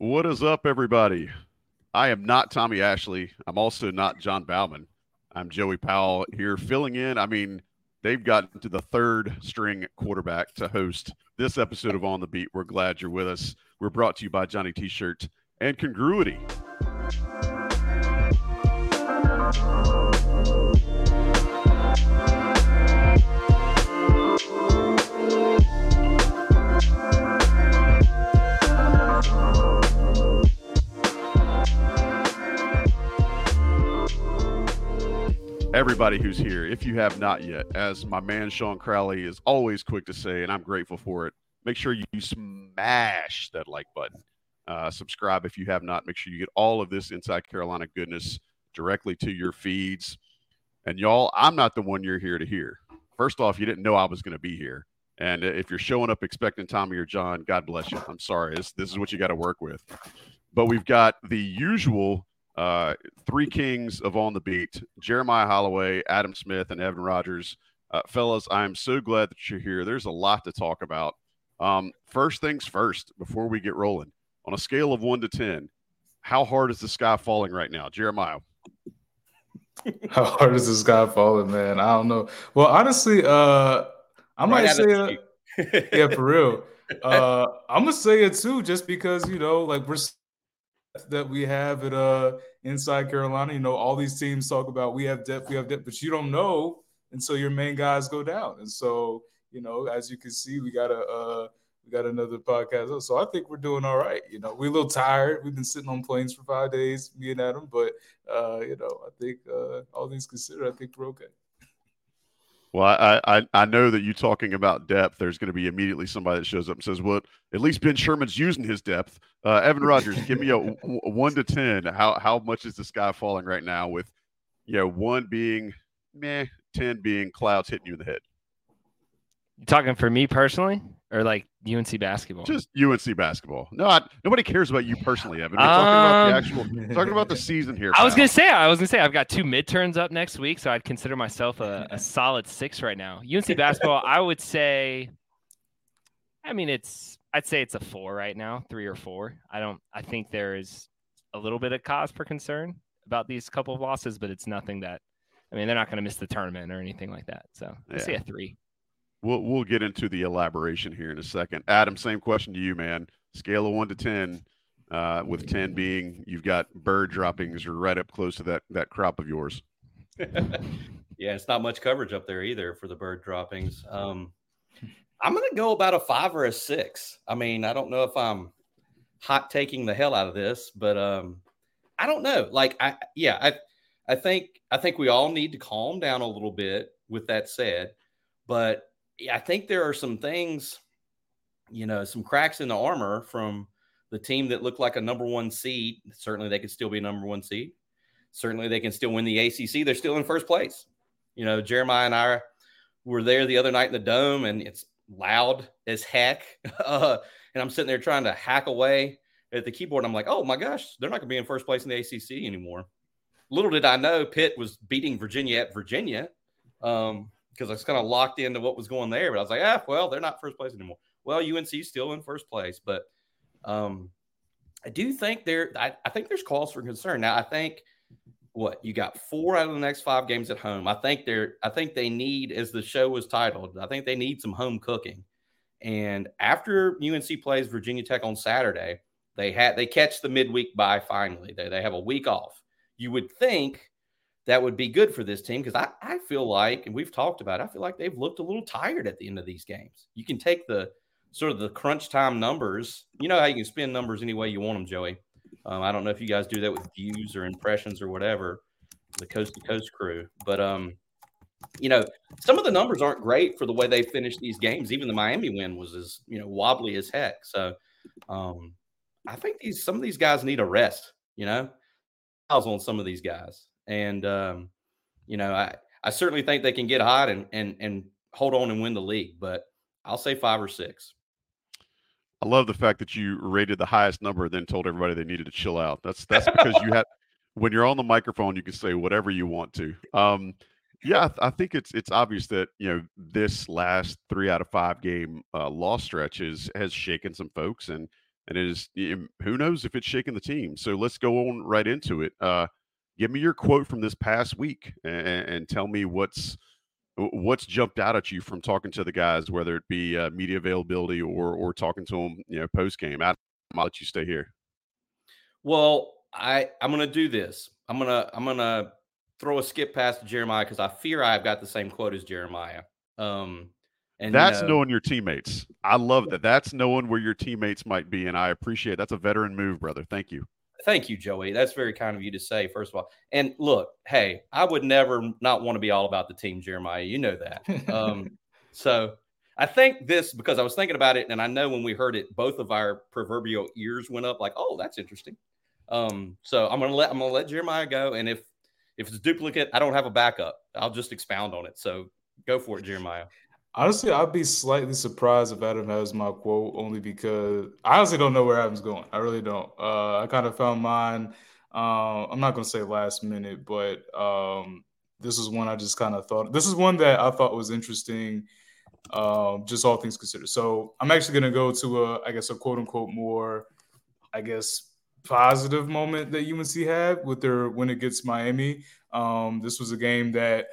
What is up, everybody? I am not Tommy Ashley. I'm also not John Bauman. I'm Joey Powell here filling in. I mean, they've gotten to the third string quarterback to host this episode of On the Beat. We're glad you're with us. We're brought to you by Johnny T shirt and Congruity. Everybody who's here, if you have not yet, as my man Sean Crowley is always quick to say, and I'm grateful for it, make sure you smash that like button. Uh, subscribe if you have not. Make sure you get all of this Inside Carolina goodness directly to your feeds. And y'all, I'm not the one you're here to hear. First off, you didn't know I was going to be here. And if you're showing up expecting Tommy or John, God bless you. I'm sorry. This, this is what you got to work with. But we've got the usual uh, three kings of On the Beat Jeremiah Holloway, Adam Smith, and Evan Rogers. Uh, fellas, I am so glad that you're here. There's a lot to talk about. Um, first things first, before we get rolling, on a scale of one to 10, how hard is the sky falling right now? Jeremiah. How hard is the sky falling, man? I don't know. Well, honestly, uh, I Right might out say, the uh, yeah, for real. Uh, I'm gonna say it too, just because you know, like we're s- that we have at uh inside Carolina. You know, all these teams talk about we have depth, we have depth, but you don't know until your main guys go down. And so, you know, as you can see, we got a uh, we got another podcast. So I think we're doing all right. You know, we're a little tired. We've been sitting on planes for five days, me and Adam, but uh, you know, I think uh, all things considered, I think we're okay. Well, I, I I know that you talking about depth. There's going to be immediately somebody that shows up and says, "Well, at least Ben Sherman's using his depth." Uh, Evan Rogers, give me a, one to ten. How how much is the sky falling right now? With you know one being meh, ten being clouds hitting you in the head. You talking for me personally, or like UNC basketball? Just UNC basketball. No, I, nobody cares about you personally, Evan. We're talking about the Um, actual, talking about the season here. I was pal. gonna say, I was gonna say, I've got two midterms up next week, so I'd consider myself a, a solid six right now. UNC basketball, I would say, I mean, it's, I'd say it's a four right now, three or four. I don't, I think there is a little bit of cause for concern about these couple of losses, but it's nothing that, I mean, they're not gonna miss the tournament or anything like that. So I'd say a three. We'll we'll get into the elaboration here in a second. Adam, same question to you, man. Scale of one to ten, uh, with ten being you've got bird droppings right up close to that that crop of yours. yeah, it's not much coverage up there either for the bird droppings. Um, I'm going to go about a five or a six. I mean, I don't know if I'm hot taking the hell out of this, but um, I don't know. Like I yeah, I I think I think we all need to calm down a little bit with that said, but I think there are some things, you know, some cracks in the armor from the team that looked like a number one seed. Certainly they could still be a number one seed. Certainly they can still win the ACC. They're still in first place. You know, Jeremiah and I were there the other night in the dome and it's loud as heck. Uh, and I'm sitting there trying to hack away at the keyboard. I'm like, oh my gosh, they're not going to be in first place in the ACC anymore. Little did I know Pitt was beating Virginia at Virginia um, because I was kind of locked into what was going there. But I was like, ah, well, they're not first place anymore. Well, UNC's still in first place, but um, I do think there. I, I think there's cause for concern. Now, I think what you got four out of the next five games at home. I think they're. I think they need, as the show was titled, I think they need some home cooking. And after UNC plays Virginia Tech on Saturday, they had they catch the midweek bye finally. They they have a week off. You would think that would be good for this team because I, I feel like, and we've talked about, it, I feel like they've looked a little tired at the end of these games. You can take the sort of the crunch time numbers. You know how you can spin numbers any way you want them, Joey. Um, I don't know if you guys do that with views or impressions or whatever, the coast to coast crew. But um, you know, some of the numbers aren't great for the way they finished these games. Even the Miami win was as you know wobbly as heck. So um, I think these some of these guys need a rest. You know, on some of these guys, and um, you know, I I certainly think they can get hot and and and hold on and win the league. But I'll say five or six. I love the fact that you rated the highest number, and then told everybody they needed to chill out. That's that's because you had when you're on the microphone, you can say whatever you want to. Um, yeah, I, th- I, think it's it's obvious that you know this last three out of five game uh, loss stretch is, has shaken some folks, and and it is who knows if it's shaking the team. So let's go on right into it. Uh, give me your quote from this past week, and, and tell me what's what's jumped out at you from talking to the guys, whether it be uh, media availability or or talking to them, you know, post game. I'll let you stay here. Well, I I'm gonna do this. I'm gonna I'm gonna throw a skip past Jeremiah because I fear I've got the same quote as Jeremiah. Um, and that's you know, knowing your teammates. I love that. That's knowing where your teammates might be, and I appreciate. That's a veteran move, brother. Thank you. Thank you, Joey. That's very kind of you to say, first of all. And look, hey, I would never not want to be all about the team, Jeremiah. You know that. Um, so I think this because I was thinking about it, and I know when we heard it, both of our proverbial ears went up, like, "Oh, that's interesting." Um, so I'm gonna let I'm gonna let Jeremiah go, and if if it's duplicate, I don't have a backup. I'll just expound on it. So go for it, Jeremiah. Honestly, I'd be slightly surprised if Adam has my quote only because I honestly don't know where Adam's going. I really don't. Uh, I kind of found mine. Uh, I'm not going to say last minute, but um, this is one I just kind of thought. This is one that I thought was interesting, um, just all things considered. So I'm actually going to go to a, I guess, a quote unquote more, I guess, positive moment that UNC had with their when it gets Miami. Um, this was a game that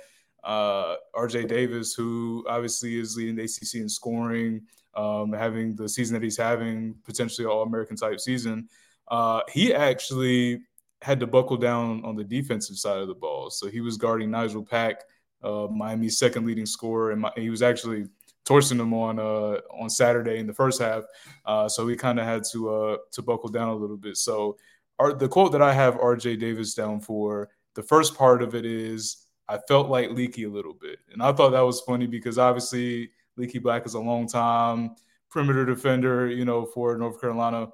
uh, RJ Davis, who obviously is leading the ACC in scoring, um, having the season that he's having, potentially all American type season, uh, he actually had to buckle down on the defensive side of the ball. So he was guarding Nigel Pack, uh, Miami's second leading scorer, and my, he was actually torching him on uh, on Saturday in the first half. Uh, so he kind of had to uh, to buckle down a little bit. So our, the quote that I have RJ Davis down for the first part of it is I felt like Leaky a little bit. And I thought that was funny because obviously Leaky Black is a long time perimeter defender, you know, for North Carolina.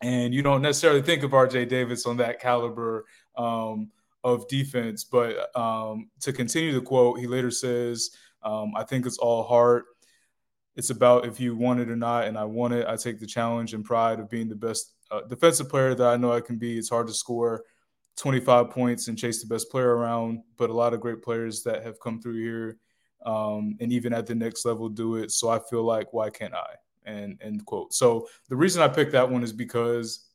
And you don't necessarily think of RJ Davis on that caliber um, of defense. But um, to continue the quote, he later says, um, I think it's all heart. It's about if you want it or not. And I want it. I take the challenge and pride of being the best uh, defensive player that I know I can be. It's hard to score 25 points and chase the best player around, but a lot of great players that have come through here um, and even at the next level do it. So I feel like, why can't I? And end quote. So the reason I picked that one is because,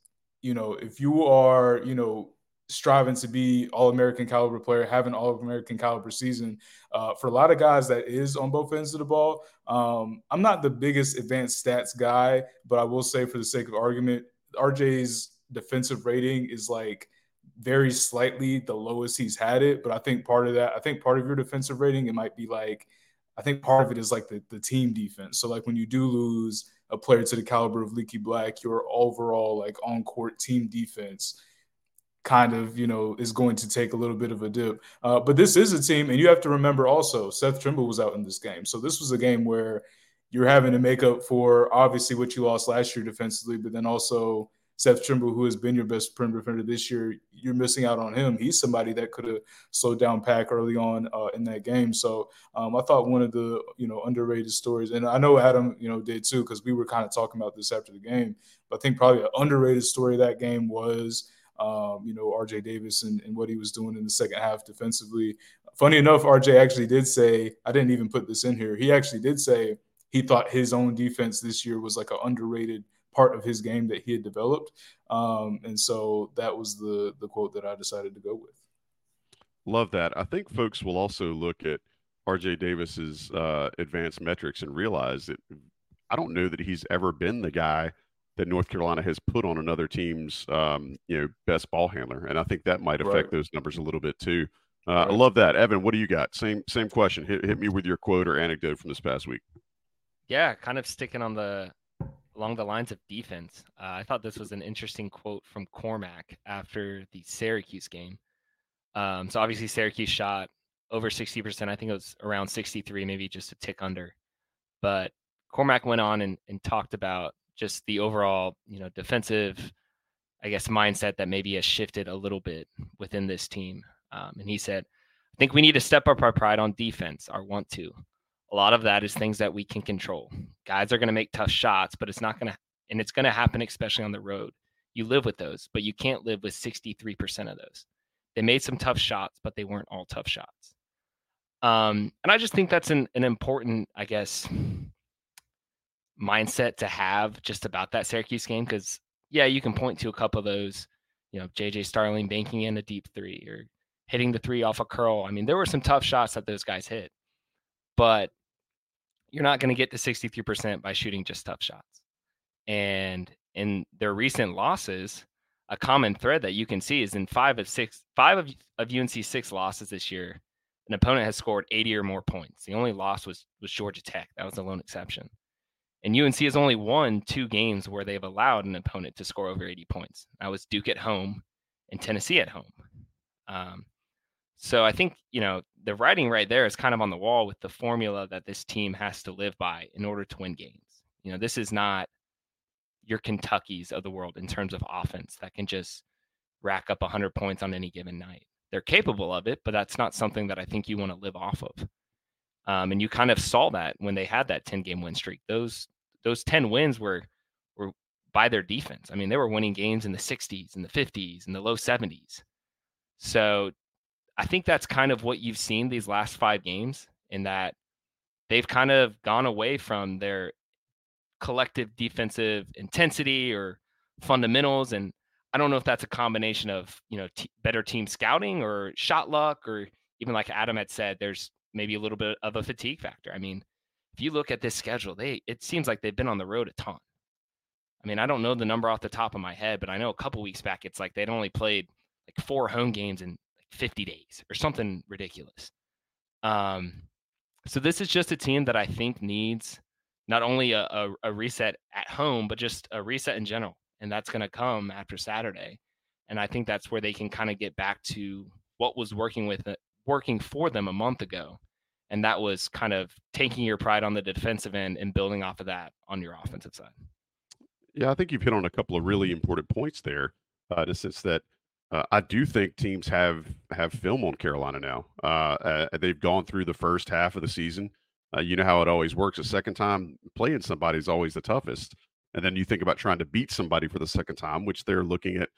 you know, if you are, you know, striving to be all American caliber player, having all American caliber season, uh, for a lot of guys that is on both ends of the ball. Um, I'm not the biggest advanced stats guy, but I will say for the sake of argument, RJ's defensive rating is like very slightly the lowest he's had it. But I think part of that, I think part of your defensive rating, it might be like, I think part of it is like the, the team defense. So like when you do lose a player to the caliber of Leaky Black, your overall like on court team defense kind of you know is going to take a little bit of a dip. Uh, but this is a team, and you have to remember also Seth Trimble was out in this game, so this was a game where you're having to make up for obviously what you lost last year defensively, but then also Seth Trimble, who has been your best perimeter defender this year, you're missing out on him. He's somebody that could have slowed down Pack early on uh, in that game. So um, I thought one of the you know underrated stories, and I know Adam you know did too because we were kind of talking about this after the game. But I think probably an underrated story of that game was. Um, you know, RJ Davis and, and what he was doing in the second half defensively. Funny enough, RJ actually did say, I didn't even put this in here. He actually did say he thought his own defense this year was like an underrated part of his game that he had developed. Um, and so that was the the quote that I decided to go with. Love that. I think folks will also look at RJ Davis's uh, advanced metrics and realize that I don't know that he's ever been the guy that North Carolina has put on another team's um, you know best ball handler, and I think that might affect right. those numbers a little bit too. Uh, right. I love that, Evan. What do you got? Same same question. Hit, hit me with your quote or anecdote from this past week. Yeah, kind of sticking on the along the lines of defense. Uh, I thought this was an interesting quote from Cormac after the Syracuse game. Um, so obviously Syracuse shot over 60%. I think it was around 63, maybe just a tick under. But Cormac went on and, and talked about just the overall, you know, defensive, I guess, mindset that maybe has shifted a little bit within this team. Um, and he said, I think we need to step up our pride on defense, our want to a lot of that is things that we can control. Guys are going to make tough shots, but it's not going to, and it's going to happen, especially on the road. You live with those, but you can't live with 63% of those. They made some tough shots, but they weren't all tough shots. Um, and I just think that's an, an important, I guess, mindset to have just about that Syracuse game. Cause yeah, you can point to a couple of those, you know, JJ Starling banking in a deep three or hitting the three off a curl. I mean, there were some tough shots that those guys hit, but you're not going to get to 63% by shooting just tough shots. And in their recent losses, a common thread that you can see is in five of six, five of, of UNC's six losses this year, an opponent has scored 80 or more points. The only loss was was Georgia Tech. That was the lone exception. And UNC has only won two games where they've allowed an opponent to score over 80 points. That was Duke at home and Tennessee at home. Um, so I think, you know, the writing right there is kind of on the wall with the formula that this team has to live by in order to win games. You know, this is not your Kentucky's of the world in terms of offense that can just rack up 100 points on any given night. They're capable of it, but that's not something that I think you want to live off of. Um, and you kind of saw that when they had that 10 game win streak. Those those 10 wins were were by their defense. I mean, they were winning games in the 60s and the 50s and the low 70s. So I think that's kind of what you've seen these last five games in that they've kind of gone away from their collective defensive intensity or fundamentals. And I don't know if that's a combination of, you know, t- better team scouting or shot luck, or even like Adam had said, there's maybe a little bit of a fatigue factor. I mean, if you look at this schedule, they it seems like they've been on the road a ton. I mean, I don't know the number off the top of my head, but I know a couple weeks back it's like they'd only played like four home games in 50 days or something ridiculous. Um, so this is just a team that I think needs not only a, a, a reset at home, but just a reset in general. And that's going to come after Saturday. And I think that's where they can kind of get back to what was working with working for them a month ago. And that was kind of taking your pride on the defensive end and building off of that on your offensive side. Yeah, I think you've hit on a couple of really important points there. Uh, in the sense that uh, I do think teams have have film on Carolina now. Uh, uh, they've gone through the first half of the season. Uh, you know how it always works. The second time playing somebody is always the toughest, and then you think about trying to beat somebody for the second time, which they're looking at.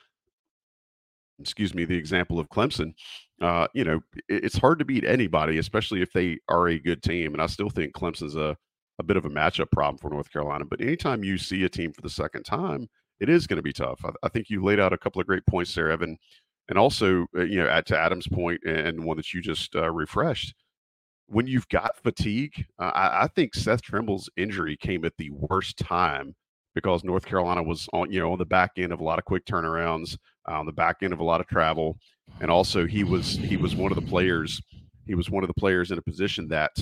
Excuse me, the example of Clemson. Uh, you know, it, it's hard to beat anybody, especially if they are a good team. And I still think Clemson's a a bit of a matchup problem for North Carolina. But anytime you see a team for the second time, it is going to be tough. I, I, think you laid out a couple of great points there, Evan, and also uh, you know add to Adam's point and one that you just uh, refreshed. When you've got fatigue, uh, I, I, think Seth Trimble's injury came at the worst time because North Carolina was on you know on the back end of a lot of quick turnarounds, uh, on the back end of a lot of travel, and also he was he was one of the players. He was one of the players in a position that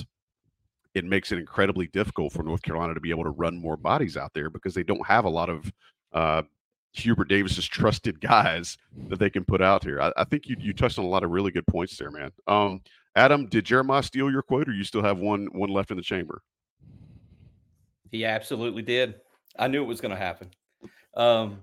it makes it incredibly difficult for North Carolina to be able to run more bodies out there because they don't have a lot of uh, Hubert Davis's trusted guys that they can put out here. I, I, think you you touched on a lot of really good points there, man. Um, Adam, did Jeremiah steal your quote, or you still have one one left in the chamber? He absolutely did. I knew it was going to happen. Um,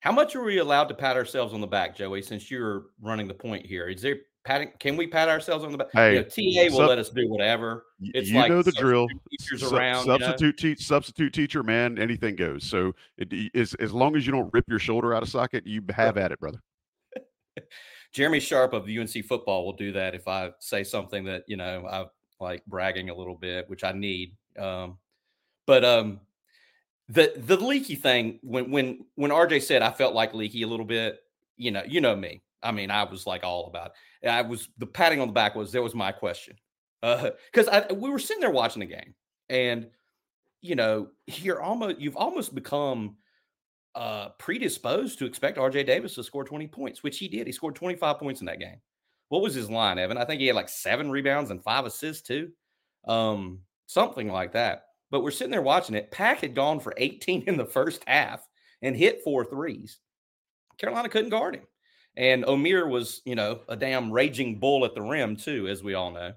how much are we allowed to pat ourselves on the back, Joey? Since you're running the point here, is there patting? Can we pat ourselves on the back? Hey, you know, TA will sub, let us do whatever. It's you like know the drill. Teachers around, substitute you know? teach, substitute teacher, man, anything goes. So it is as long as you don't rip your shoulder out of socket, you have at it, brother. Jeremy Sharp of UNC football will do that if I say something that you know I like bragging a little bit, which I need. Um, but um, the the Leaky thing when when when RJ said I felt like Leaky a little bit, you know, you know me. I mean, I was like all about it. I was the patting on the back was there was my question. Uh because I we were sitting there watching the game and you know, you're almost you've almost become uh predisposed to expect RJ Davis to score 20 points, which he did. He scored 25 points in that game. What was his line, Evan? I think he had like seven rebounds and five assists too. Um, something like that. But we're sitting there watching it. Pack had gone for 18 in the first half and hit four threes. Carolina couldn't guard him. And Omier was, you know, a damn raging bull at the rim, too, as we all know.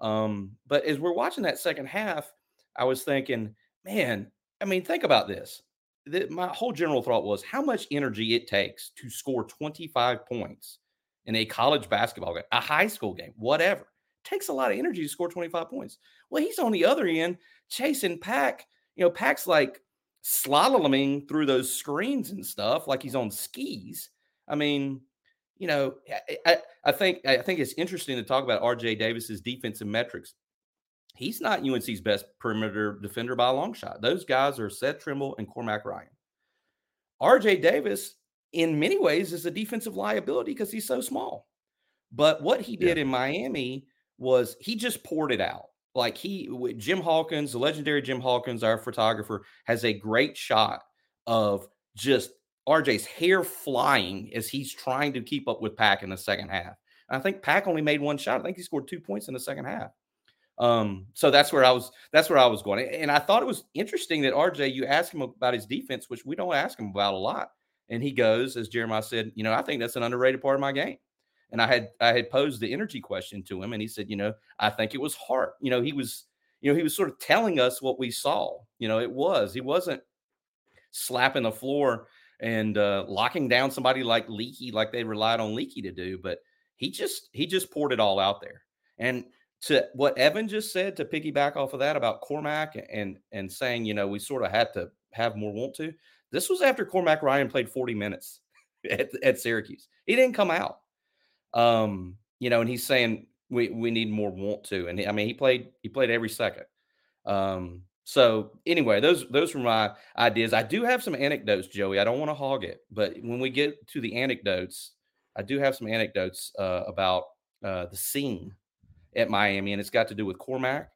Um, but as we're watching that second half, I was thinking, man, I mean, think about this. The, my whole general thought was how much energy it takes to score 25 points in a college basketball game, a high school game, whatever. It takes a lot of energy to score 25 points. Well, he's on the other end chasing Pack. You know, Pack's like slaloming through those screens and stuff like he's on skis. I mean, you know, I, I think I think it's interesting to talk about RJ Davis's defensive metrics. He's not UNC's best perimeter defender by a long shot. Those guys are Seth Trimble and Cormac Ryan. RJ Davis, in many ways, is a defensive liability because he's so small. But what he did yeah. in Miami was he just poured it out. Like he, Jim Hawkins, the legendary Jim Hawkins, our photographer, has a great shot of just RJ's hair flying as he's trying to keep up with Pack in the second half. And I think Pack only made one shot. I think he scored two points in the second half. Um, so that's where I was. That's where I was going. And I thought it was interesting that RJ, you ask him about his defense, which we don't ask him about a lot, and he goes, as Jeremiah said, you know, I think that's an underrated part of my game. And I had I had posed the energy question to him, and he said, you know, I think it was heart. You know, he was, you know, he was sort of telling us what we saw. You know, it was he wasn't slapping the floor and uh, locking down somebody like Leaky, like they relied on Leaky to do, but he just he just poured it all out there. And to what Evan just said, to piggyback off of that about Cormac and and saying, you know, we sort of had to have more want to. This was after Cormac Ryan played 40 minutes at, at Syracuse. He didn't come out. Um, you know, and he's saying we we need more want to. And he, I mean, he played he played every second. Um, so anyway, those those were my ideas. I do have some anecdotes, Joey. I don't want to hog it, but when we get to the anecdotes, I do have some anecdotes uh, about uh, the scene at Miami, and it's got to do with Cormac.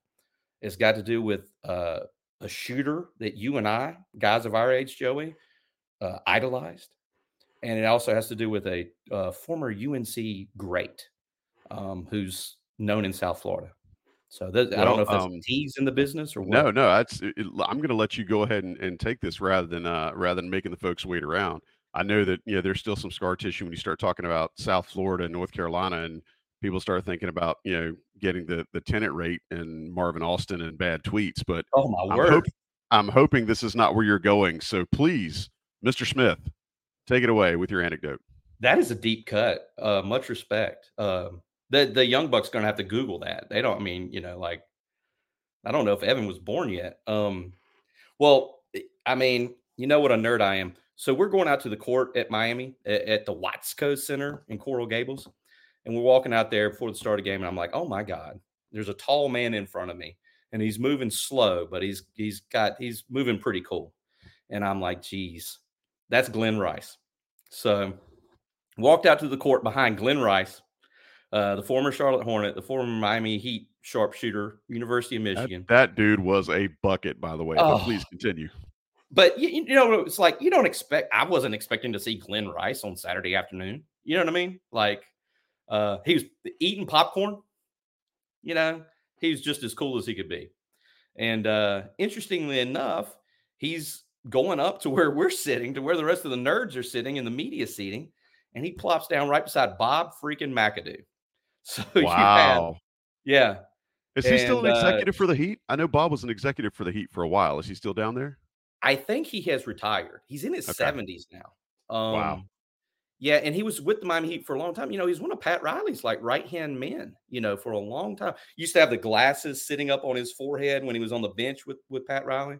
It's got to do with uh, a shooter that you and I, guys of our age, Joey, uh, idolized and it also has to do with a uh, former UNC great um, who's known in South Florida. So well, I don't know if that's um, tease in the business or what. No, no. That's it, I'm going to let you go ahead and, and take this rather than uh, rather than making the folks wait around. I know that you know there's still some scar tissue when you start talking about South Florida and North Carolina, and people start thinking about you know getting the the tenant rate and Marvin Austin and bad tweets. But oh my I'm word, hope, I'm hoping this is not where you're going. So please, Mr. Smith, Take it away with your anecdote. That is a deep cut. Uh, much respect. Um, the the young bucks to have to Google that. They don't. I mean, you know, like I don't know if Evan was born yet. Um, well, I mean, you know what a nerd I am. So we're going out to the court at Miami at, at the Watsco Center in Coral Gables, and we're walking out there before the start of the game, and I'm like, oh my god, there's a tall man in front of me, and he's moving slow, but he's he's got he's moving pretty cool, and I'm like, geez, that's Glen Rice. So walked out to the court behind Glen Rice, uh, the former Charlotte Hornet, the former Miami Heat sharpshooter, University of Michigan. That, that dude was a bucket, by the way. Oh. please continue. But you, you know, it's like you don't expect. I wasn't expecting to see Glen Rice on Saturday afternoon. You know what I mean? Like uh, he was eating popcorn. You know, he was just as cool as he could be. And uh, interestingly enough, he's going up to where we're sitting, to where the rest of the nerds are sitting in the media seating, and he plops down right beside Bob freaking McAdoo. So wow, had, yeah. Is he still an uh, executive uh, for the Heat? I know Bob was an executive for the Heat for a while. Is he still down there? I think he has retired. He's in his okay. 70s now. Um, wow. Yeah, and he was with the Miami Heat for a long time. You know, he's one of Pat Riley's like right hand men. You know, for a long time. Used to have the glasses sitting up on his forehead when he was on the bench with with Pat Riley.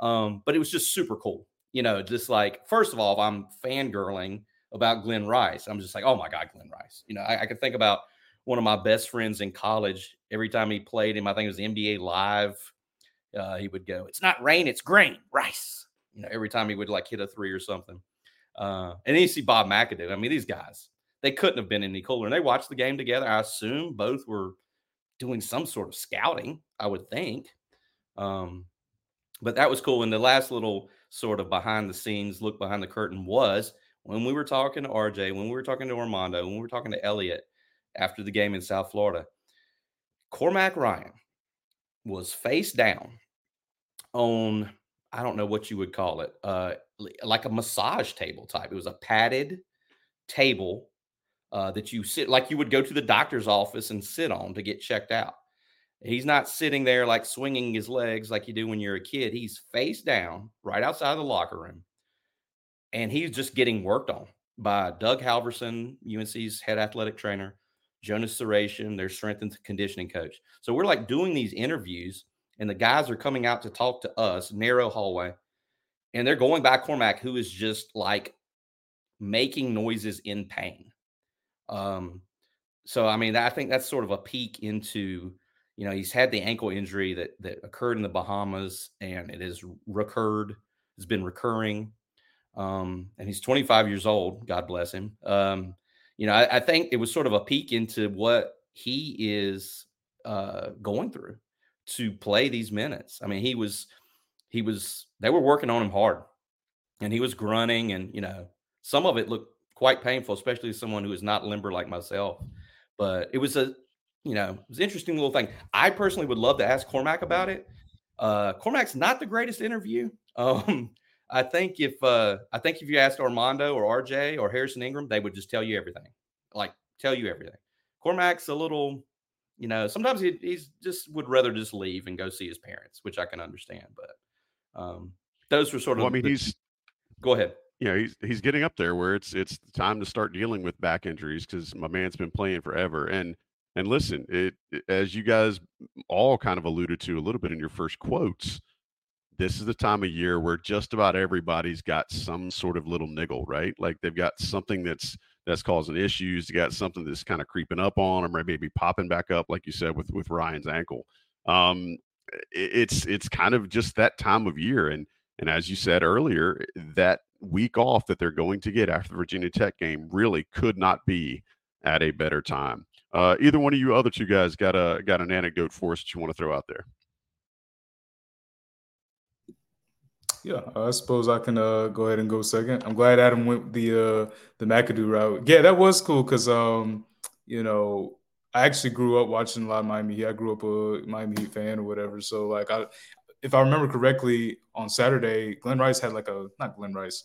Um, but it was just super cool. You know, just like first of all, if I'm fangirling about Glen Rice. I'm just like, oh my god, Glen Rice. You know, I, I can think about one of my best friends in college. Every time he played him, I think it was NBA Live. Uh, he would go, "It's not rain, it's grain, rice." You know, every time he would like hit a three or something. Uh, and then you see Bob McAdoo. I mean, these guys, they couldn't have been any cooler. And they watched the game together. I assume both were doing some sort of scouting, I would think. Um, but that was cool. And the last little sort of behind the scenes look behind the curtain was when we were talking to RJ, when we were talking to Armando, when we were talking to Elliot after the game in South Florida, Cormac Ryan was face down on I don't know what you would call it, uh, like a massage table type. It was a padded table uh, that you sit like you would go to the doctor's office and sit on to get checked out. He's not sitting there like swinging his legs like you do when you're a kid. He's face down right outside the locker room, and he's just getting worked on by Doug Halverson, UNC's head athletic trainer, Jonas Sahratian, their strength and conditioning coach. So we're like doing these interviews and the guys are coming out to talk to us, narrow hallway, and they're going by Cormac, who is just like making noises in pain. Um, so I mean, I think that's sort of a peek into, you know, he's had the ankle injury that that occurred in the Bahamas, and it has recurred, has been recurring. Um, and he's 25 years old. God bless him. Um, you know, I, I think it was sort of a peek into what he is uh, going through to play these minutes. I mean, he was he was they were working on him hard and he was grunting and you know, some of it looked quite painful, especially someone who is not limber like myself. But it was a you know, it was interesting little thing. I personally would love to ask Cormac about it. Uh Cormac's not the greatest interview. Um I think if uh I think if you asked Armando or RJ or Harrison Ingram, they would just tell you everything. Like tell you everything. Cormac's a little you know, sometimes he he's just would rather just leave and go see his parents, which I can understand. But um, those were sort of. Well, I mean, the, he's. Go ahead. Yeah, he's he's getting up there where it's it's time to start dealing with back injuries because my man's been playing forever. And and listen, it as you guys all kind of alluded to a little bit in your first quotes, this is the time of year where just about everybody's got some sort of little niggle, right? Like they've got something that's that's causing issues. You got something that's kind of creeping up on, them, or maybe popping back up, like you said with with Ryan's ankle. Um, it, it's it's kind of just that time of year, and and as you said earlier, that week off that they're going to get after the Virginia Tech game really could not be at a better time. Uh, either one of you other two guys got a got an anecdote for us that you want to throw out there? Yeah, I suppose I can uh, go ahead and go second. I'm glad Adam went the uh, the McAdoo route. Yeah, that was cool because um, you know I actually grew up watching a lot of Miami Heat. I grew up a Miami Heat fan or whatever. So like I, if I remember correctly, on Saturday, Glen Rice had like a not Glen Rice,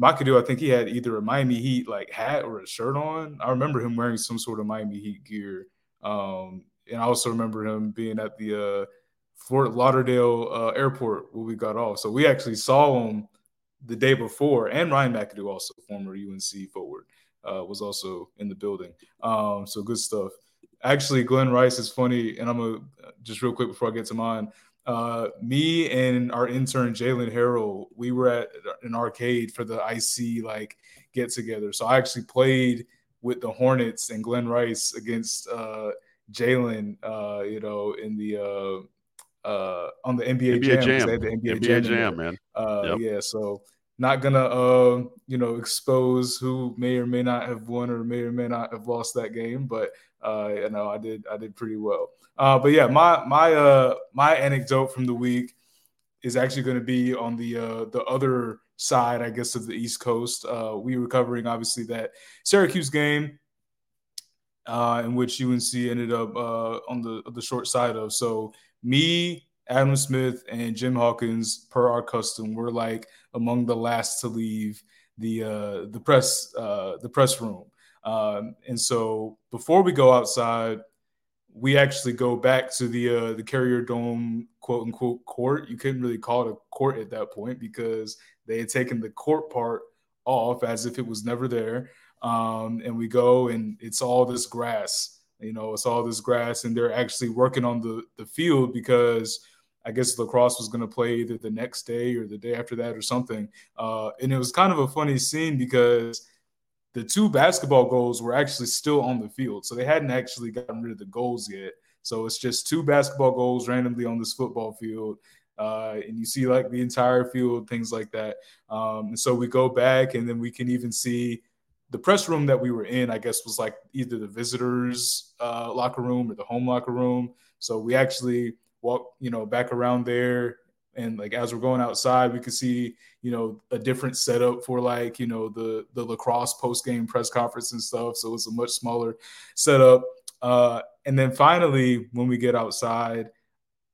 McAdoo. I think he had either a Miami Heat like hat or a shirt on. I remember him wearing some sort of Miami Heat gear. Um, and I also remember him being at the uh, Fort Lauderdale uh, airport where we got off. So we actually saw him the day before, and Ryan McAdoo, also former UNC forward, uh, was also in the building. Um, so good stuff. Actually, Glen Rice is funny, and I'm gonna just real quick before I get to mine. Uh, me and our intern Jalen Harrell, we were at an arcade for the IC like get together. So I actually played with the Hornets and Glen Rice against uh, Jalen, uh, you know, in the uh, on the NBA, NBA Jam. Jam. The NBA, NBA Jam, Jam man. Uh, yep. Yeah, so not gonna uh, you know expose who may or may not have won or may or may not have lost that game, but uh, you know I did I did pretty well. Uh, but yeah, my my uh my anecdote from the week is actually going to be on the uh, the other side, I guess, of the East Coast. Uh, we were covering obviously that Syracuse game, uh, in which UNC ended up uh, on the the short side of. So me, Adam Smith and Jim Hawkins, per our custom, were like among the last to leave the uh, the press uh, the press room. Um, and so before we go outside, we actually go back to the uh, the Carrier Dome quote unquote court. You couldn't really call it a court at that point because they had taken the court part off as if it was never there. Um, and we go and it's all this grass. You know, it's all this grass, and they're actually working on the the field because I guess lacrosse was going to play either the next day or the day after that or something. Uh, and it was kind of a funny scene because the two basketball goals were actually still on the field. So they hadn't actually gotten rid of the goals yet. So it's just two basketball goals randomly on this football field. Uh, and you see like the entire field, things like that. Um, and so we go back and then we can even see the press room that we were in, I guess, was like either the visitors' uh, locker room or the home locker room. So we actually walk, you know, back around there. And like as we're going outside, we could see, you know, a different setup for like, you know, the the lacrosse post game press conference and stuff. So it's a much smaller setup. Uh, and then finally, when we get outside,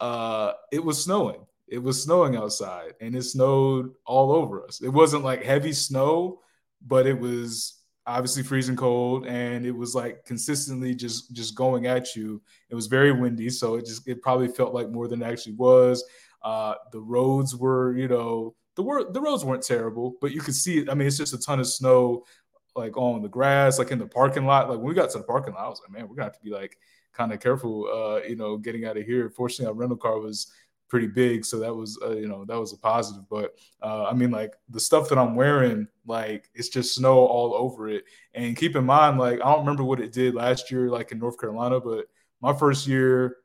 uh, it was snowing. It was snowing outside, and it snowed all over us. It wasn't like heavy snow, but it was obviously freezing cold and it was like consistently just just going at you. It was very windy so it just it probably felt like more than it actually was. Uh the roads were you know the word the roads weren't terrible but you could see it i mean it's just a ton of snow like on the grass like in the parking lot. Like when we got to the parking lot i was like man we're gonna have to be like kind of careful uh you know getting out of here. Fortunately our rental car was pretty big so that was uh, you know that was a positive but uh, i mean like the stuff that i'm wearing like it's just snow all over it and keep in mind like i don't remember what it did last year like in north carolina but my first year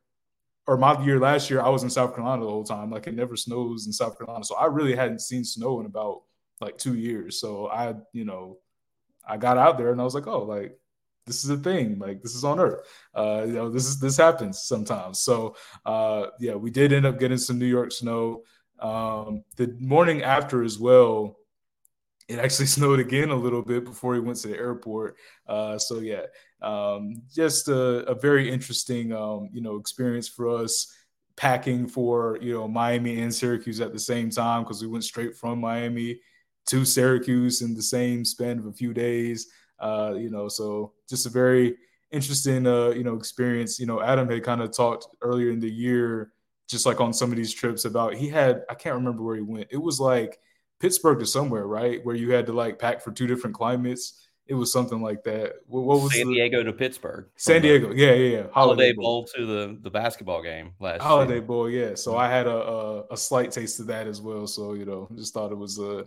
or my year last year i was in south carolina the whole time like it never snows in south carolina so i really hadn't seen snow in about like two years so i you know i got out there and i was like oh like this is a thing like this is on earth. Uh you know this is this happens sometimes. So uh yeah we did end up getting some new york snow. Um the morning after as well it actually snowed again a little bit before he went to the airport. Uh so yeah um just a, a very interesting um you know experience for us packing for you know miami and syracuse at the same time because we went straight from miami to syracuse in the same span of a few days uh, you know, so just a very interesting, uh, you know, experience. You know, Adam had kind of talked earlier in the year, just like on some of these trips about he had, I can't remember where he went. It was like Pittsburgh to somewhere, right? Where you had to like pack for two different climates. It was something like that. What, what was San the, Diego to Pittsburgh? San Diego, yeah, yeah, yeah. Holiday, Holiday Bowl. Bowl. to the the basketball game last Holiday year. Bowl, yeah. So I had a, a, a slight taste of that as well. So you know, just thought it was a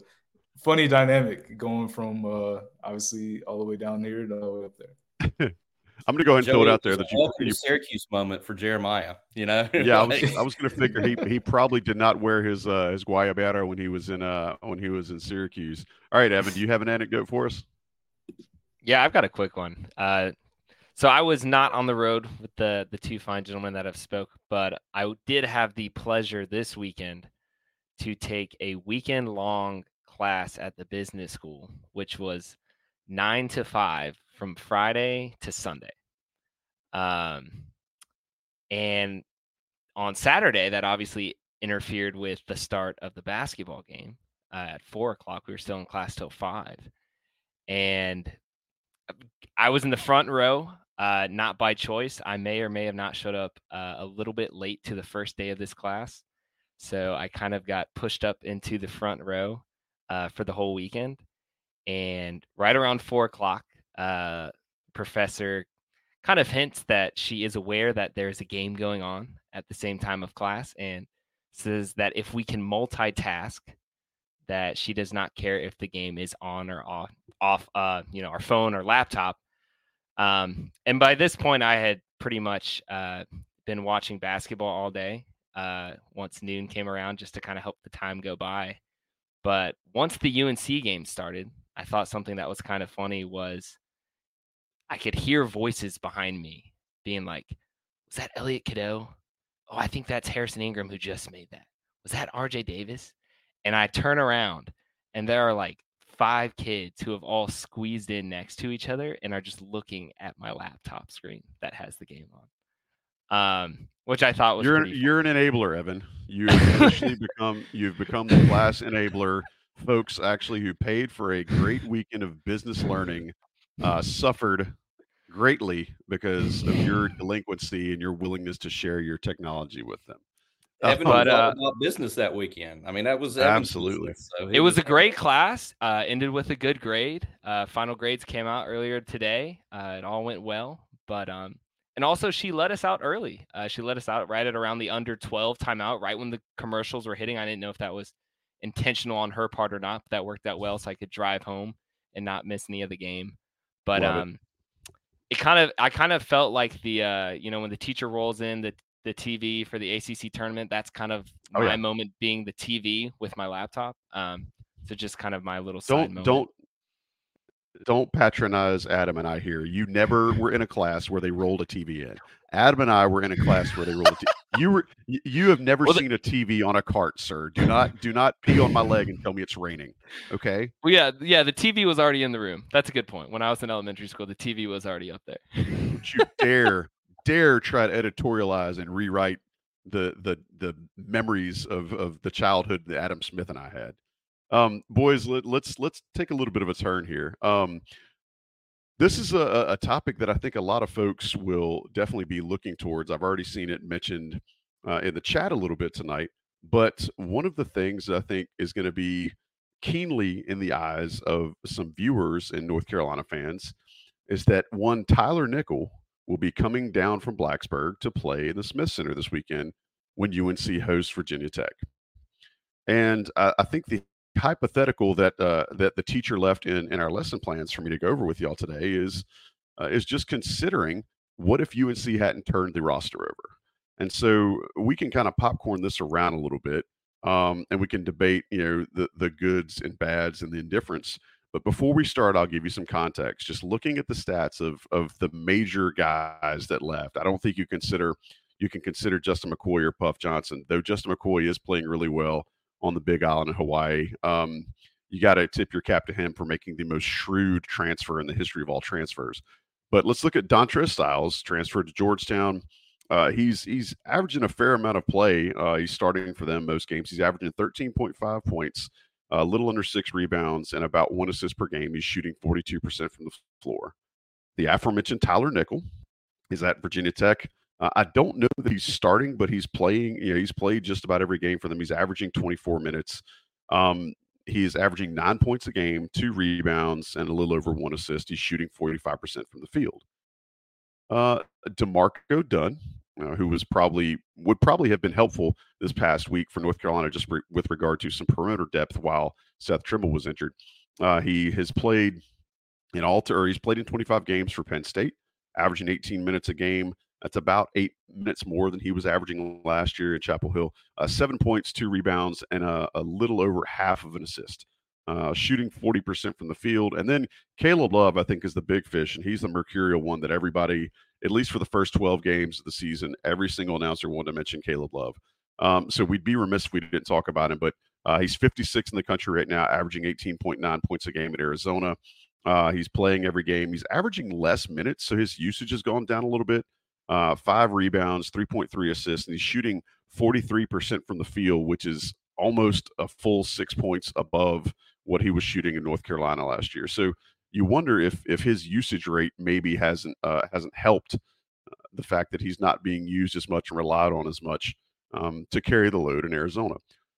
funny dynamic going from uh, obviously all the way down here to all the way up there. I'm going to go ahead and Joey, throw it out there that you, you Syracuse moment for Jeremiah. You know, yeah, like... I was, I was going to figure he he probably did not wear his uh, his guayabera when he was in uh when he was in Syracuse. All right, Evan, do you have an anecdote for us? Yeah, I've got a quick one. Uh, so I was not on the road with the the two fine gentlemen that have spoke, but I did have the pleasure this weekend to take a weekend long class at the business school, which was nine to five from Friday to Sunday. Um, and on Saturday, that obviously interfered with the start of the basketball game uh, at four o'clock. We were still in class till five. And uh, I was in the front row, uh, not by choice. I may or may have not showed up uh, a little bit late to the first day of this class. So I kind of got pushed up into the front row uh, for the whole weekend. And right around four o'clock, uh, professor kind of hints that she is aware that there's a game going on at the same time of class and says that if we can multitask, that she does not care if the game is on or off, off, uh, you know, our phone or laptop. Um, and by this point, I had pretty much uh, been watching basketball all day. Uh, once noon came around, just to kind of help the time go by. But once the UNC game started, I thought something that was kind of funny was I could hear voices behind me being like, Was that Elliot Cadeau? Oh, I think that's Harrison Ingram who just made that. Was that RJ Davis? And I turn around and there are like five kids who have all squeezed in next to each other and are just looking at my laptop screen that has the game on. Um, which I thought was you're an, you're an enabler, Evan. You've officially become you've become the class enabler. Folks actually who paid for a great weekend of business learning uh, suffered greatly because of your delinquency and your willingness to share your technology with them. Evan But, was all uh, about business that weekend. I mean, that was Evan's Absolutely. business, so it he was a great class. Uh, ended with a good grade. Uh, final grades came out earlier today. Uh, it all went well, but um, and also she let us out early. Uh, she let us out right at around the under twelve timeout, right when the commercials were hitting. I didn't know if that was intentional on her part or not. But that worked out well, so I could drive home and not miss any of the game. But Love it. um, it kind of I kind of felt like the uh, you know when the teacher rolls in the the TV for the ACC tournament. That's kind of Oh, my yeah. moment being the TV with my laptop. Um, so just kind of my little don't moment. don't don't patronize Adam and I here. You never were in a class where they rolled a TV in. Adam and I were in a class where they rolled a TV. You were you have never Well, seen a TV on a cart, sir. Do not do not pee on my leg and tell me it's raining. Okay? Well, yeah, yeah. The TV was already in the room. That's a good point. When I was in elementary school, the TV was already up there. Don't you dare dare try to editorialize and rewrite the the the memories of of the childhood that Adam Smith and I had. Um, boys, let, let's let's take a little bit of a turn here. Um, this is a, a topic that I think a lot of folks will definitely be looking towards. I've already seen it mentioned uh, in the chat a little bit tonight, but one of the things that I think is going to be keenly in the eyes of some viewers and North Carolina fans is that one Tyler Nickel will be coming down from Blacksburg to play in the Smith Center this weekend when UNC hosts Virginia Tech. And I, I think the hypothetical that uh, that the teacher left in in our lesson plans for me to go over with y'all today is uh, is just considering what if UNC hadn't turned the roster over, and so we can kind of popcorn this around a little bit, um, and we can debate you know the the goods and bads and the indifference. But before we start, I'll give you some context. Just looking at the stats of of the major guys that left, I don't think you consider you can consider Justin McCoy or Puff Johnson, though Justin McCoy is playing really well on the Big Island in Hawaii. Um, you got to tip your cap to him for making the most shrewd transfer in the history of all transfers. But let's look at Dontrez Styles, transferred to Georgetown. Uh, he's he's averaging a fair amount of play. Uh, he's starting for them most games. He's averaging 13.5 points, a little under six rebounds, and about one assist per game. He's shooting 42% from the floor. The aforementioned Tyler Nickel is at Virginia Tech. Uh, I don't know that he's starting, but he's playing. You know, he's played just about every game for them. He's averaging 24 minutes. Um, he's averaging nine points a game, two rebounds, and a little over one assist. He's shooting 45% from the field. Uh, D'Marco Dunn, uh, who was probably would probably have been helpful this past week for North Carolina, just re- with regard to some perimeter depth while Seth Trimble was injured. Uh, he has played in all, or he's played in 25 games for Penn State, averaging 18 minutes a game. That's about eight minutes more than he was averaging last year in Chapel Hill. Uh, seven points, two rebounds, and a, a little over half of an assist. Uh, shooting 40% from the field. And then Caleb Love, I think, is the big fish, and he's the mercurial one that everybody, at least for the first 12 games of the season, every single announcer wanted to mention Caleb Love. Um, so we'd be remiss if we didn't talk about him, but uh, he's 56 in the country right now, averaging 18.9 points a game at Arizona. Uh, he's playing every game. He's averaging less minutes, so his usage has gone down a little bit. Uh, five rebounds, 3.3 assists, and he's shooting 43% from the field, which is almost a full six points above what he was shooting in North Carolina last year. So you wonder if if his usage rate maybe hasn't uh, hasn't helped uh, the fact that he's not being used as much and relied on as much um, to carry the load in Arizona.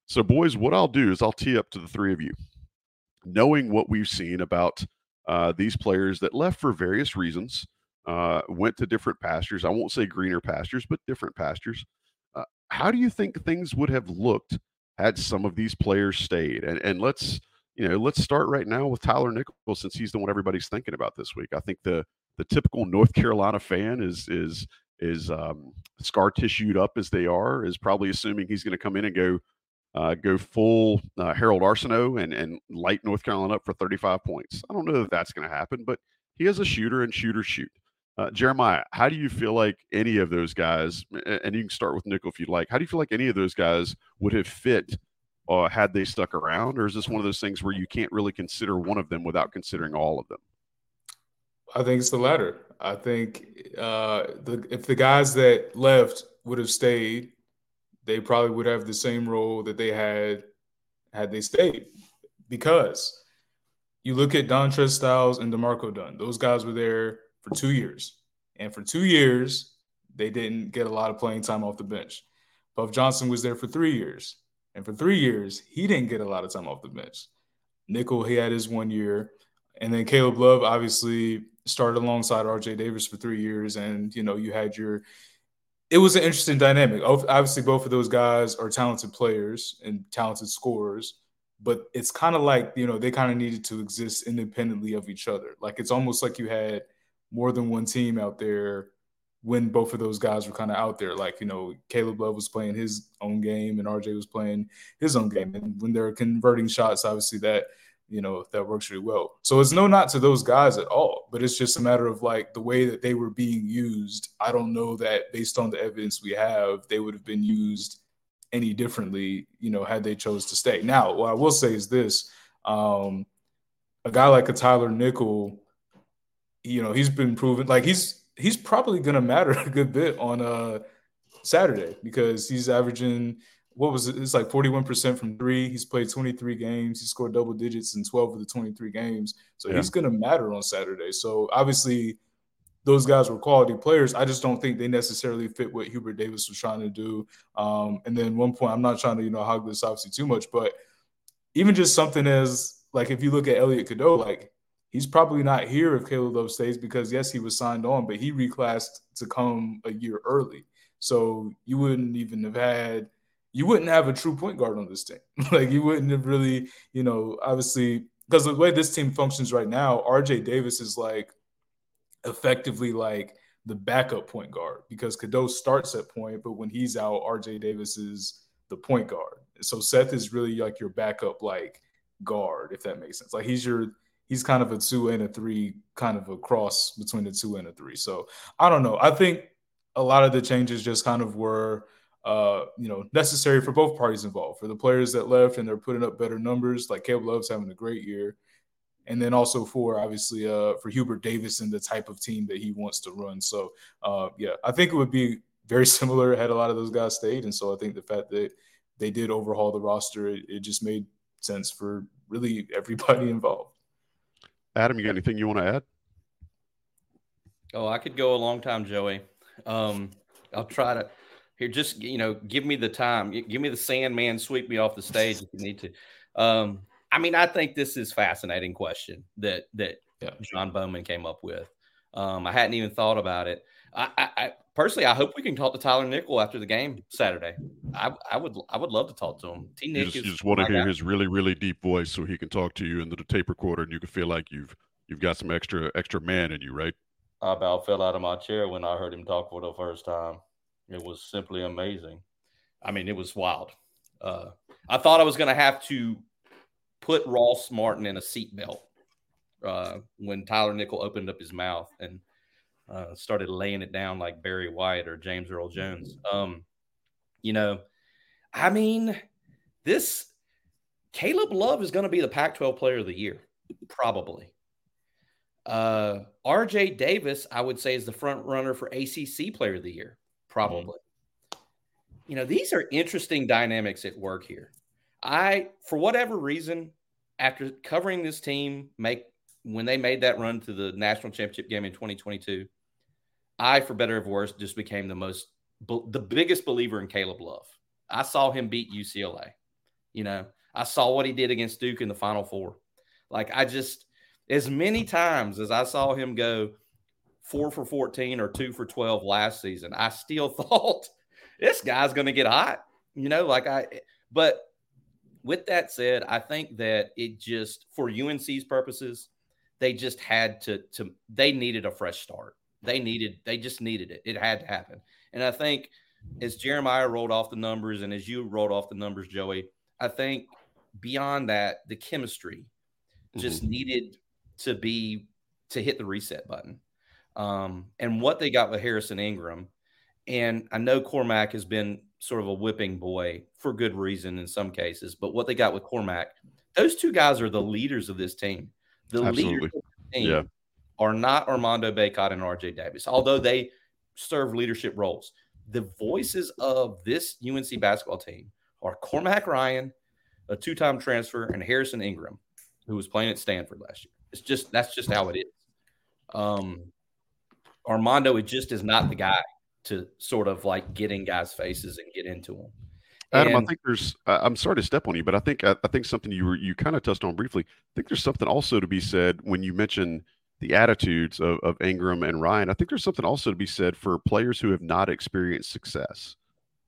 So, boys, what I'll do is I'll tee up to the three of you, knowing what we've seen about uh, these players that left for various reasons, uh, went to different pastures. I won't say greener pastures, but different pastures. Uh, how do you think things would have looked had some of these players stayed? And and let's you know let's start right now with Tyler Nichols since he's the one everybody's thinking about this week. I think the the typical North Carolina fan is is is um, scar tissued up as they are is probably assuming he's going to come in and go uh, go full uh, Harold Arceneaux and and light North Carolina up for 35 points. I don't know if that's going to happen, but he is a shooter and shooters shoot. Uh, Jeremiah, how do you feel like any of those guys, and you can start with Nickel if you'd like, how do you feel like any of those guys would have fit uh, had they stuck around? Or is this one of those things where you can't really consider one of them without considering all of them? I think it's the latter. I think uh, the, if the guys that left would have stayed, they probably would have the same role that they had had they stayed. Because you look at Dontrez Styles and D'Marco Dunn; those guys were there for two years, and for two years they didn't get a lot of playing time off the bench. Puff Johnson was there for three years, and for three years he didn't get a lot of time off the bench. Nickel, he had his one year. And then Caleb Love obviously started alongside RJ Davis for three years. And, you know, you had your, it was an interesting dynamic. Obviously, both of those guys are talented players and talented scorers, but it's kind of like, you know, they kind of needed to exist independently of each other. Like it's almost like you had more than one team out there when both of those guys were kind of out there. Like, you know, Caleb Love was playing his own game and RJ was playing his own game. And when they're converting shots, obviously that you know, that works really well. So it's no not to those guys at all, but it's just a matter of like the way that they were being used. I don't know that based on the evidence we have, they would have been used any differently, you know, had they chose to stay. Now, what I will say is this um, a guy like a Tyler Nickel, you know, he's been proven like he's he's probably gonna matter a good bit on uh Saturday because he's averaging what was it? It's like 41% from three. He's played 23 games. He scored double digits in 12 of the 23 games. So yeah. he's going to matter on Saturday. So obviously, those guys were quality players. I just don't think they necessarily fit what Hubert Davis was trying to do. Um, and then one point, I'm not trying to, you know, hog this obviously too much, but even just something as like if you look at Elliot Cadeau, like he's probably not here if Caleb Love stays because yes, he was signed on, but he reclassed to come a year early. So you wouldn't even have had – you wouldn't have a true point guard on this team. like you wouldn't have really, you know, obviously because the way this team functions right now, RJ Davis is like effectively like the backup point guard because Cadeau starts at point, but when he's out, RJ Davis is the point guard. So Seth is really like your backup like guard, if that makes sense. Like he's your he's kind of a two and a three, kind of a cross between the two and a three. So I don't know. I think a lot of the changes just kind of were uh, you know, necessary for both parties involved. For the players that left and they're putting up better numbers, like Caleb Love's having a great year, and then also for obviously uh, for Hubert Davis and the type of team that he wants to run. So uh, yeah, I think it would be very similar had a lot of those guys stayed, and so I think the fact that they did overhaul the roster, it, it just made sense for really everybody involved. Adam, you got anything you want to add? Oh, I could go a long time, Joey. Um, I'll try to here, just you know, give me the time. Give me the Sandman. Sweep me off the stage if you need to. Um, I mean, I think this is fascinating question that that yeah. John Bowman came up with. Um, I hadn't even thought about it. I, I, I, personally, I hope we can talk to Tyler Nickel after the game Saturday. I, I would, I would love to talk to him. T. Nick you just, just want to hear guy. his really, really deep voice, so he can talk to you in the tape recorder, and you can feel like you've, you've got some extra, extra man in you, right? I about fell out of my chair when I heard him talk for the first time. It was simply amazing. I mean, it was wild. Uh, I thought I was going to have to put Ross Martin in a seatbelt uh, when Tyler Nickel opened up his mouth and uh, started laying it down like Barry White or James Earl Jones. Um, you know, I mean, this Caleb Love is going to be the Pac 12 player of the year, probably. Uh, RJ Davis, I would say, is the front runner for ACC player of the year. Mm-hmm. probably. Mm-hmm. You know, these are interesting dynamics at work here. I, for whatever reason, after covering this team, make when they made that run to the national championship game in 2022, I, for better or worse, just became the most, the biggest believer in Caleb Love. I saw him beat UCLA. You know, I saw what he did against Duke in the Final Four. Like, I just, as many times as I saw him go four for 14 or two for 12 last season, I still thought this guy's going to get hot. You know, like I, but with that said, I think that it just, for UNC's purposes, they just had to, to, they needed a fresh start. They needed, they just needed it. It had to happen. And I think as Jeremiah rolled off the numbers and as you rolled off the numbers, Joey, I think beyond that, the chemistry just mm-hmm. needed to be, to hit the reset button um, and what they got with Harrison Ingram. And I know Cormac has been sort of a whipping boy for good reason in some cases, but what they got with Cormac, those two guys are the leaders of this team. The Absolutely. leaders the team yeah. Are not Armando Bacot and RJ Davis, although they serve leadership roles. The voices of this UNC basketball team are Cormac Ryan, a two time transfer, and Harrison Ingram, who was playing at Stanford last year. It's just that's just how it is. Um, Armando, it just is not the guy to sort of like get in guys' faces and get into them. Adam, And- I think there's. I'm sorry to step on you, but I think I, I think something you were you kind of touched on briefly. I think there's something also to be said when you mention the attitudes of, of Ingram and Ryan. I think there's something also to be said for players who have not experienced success,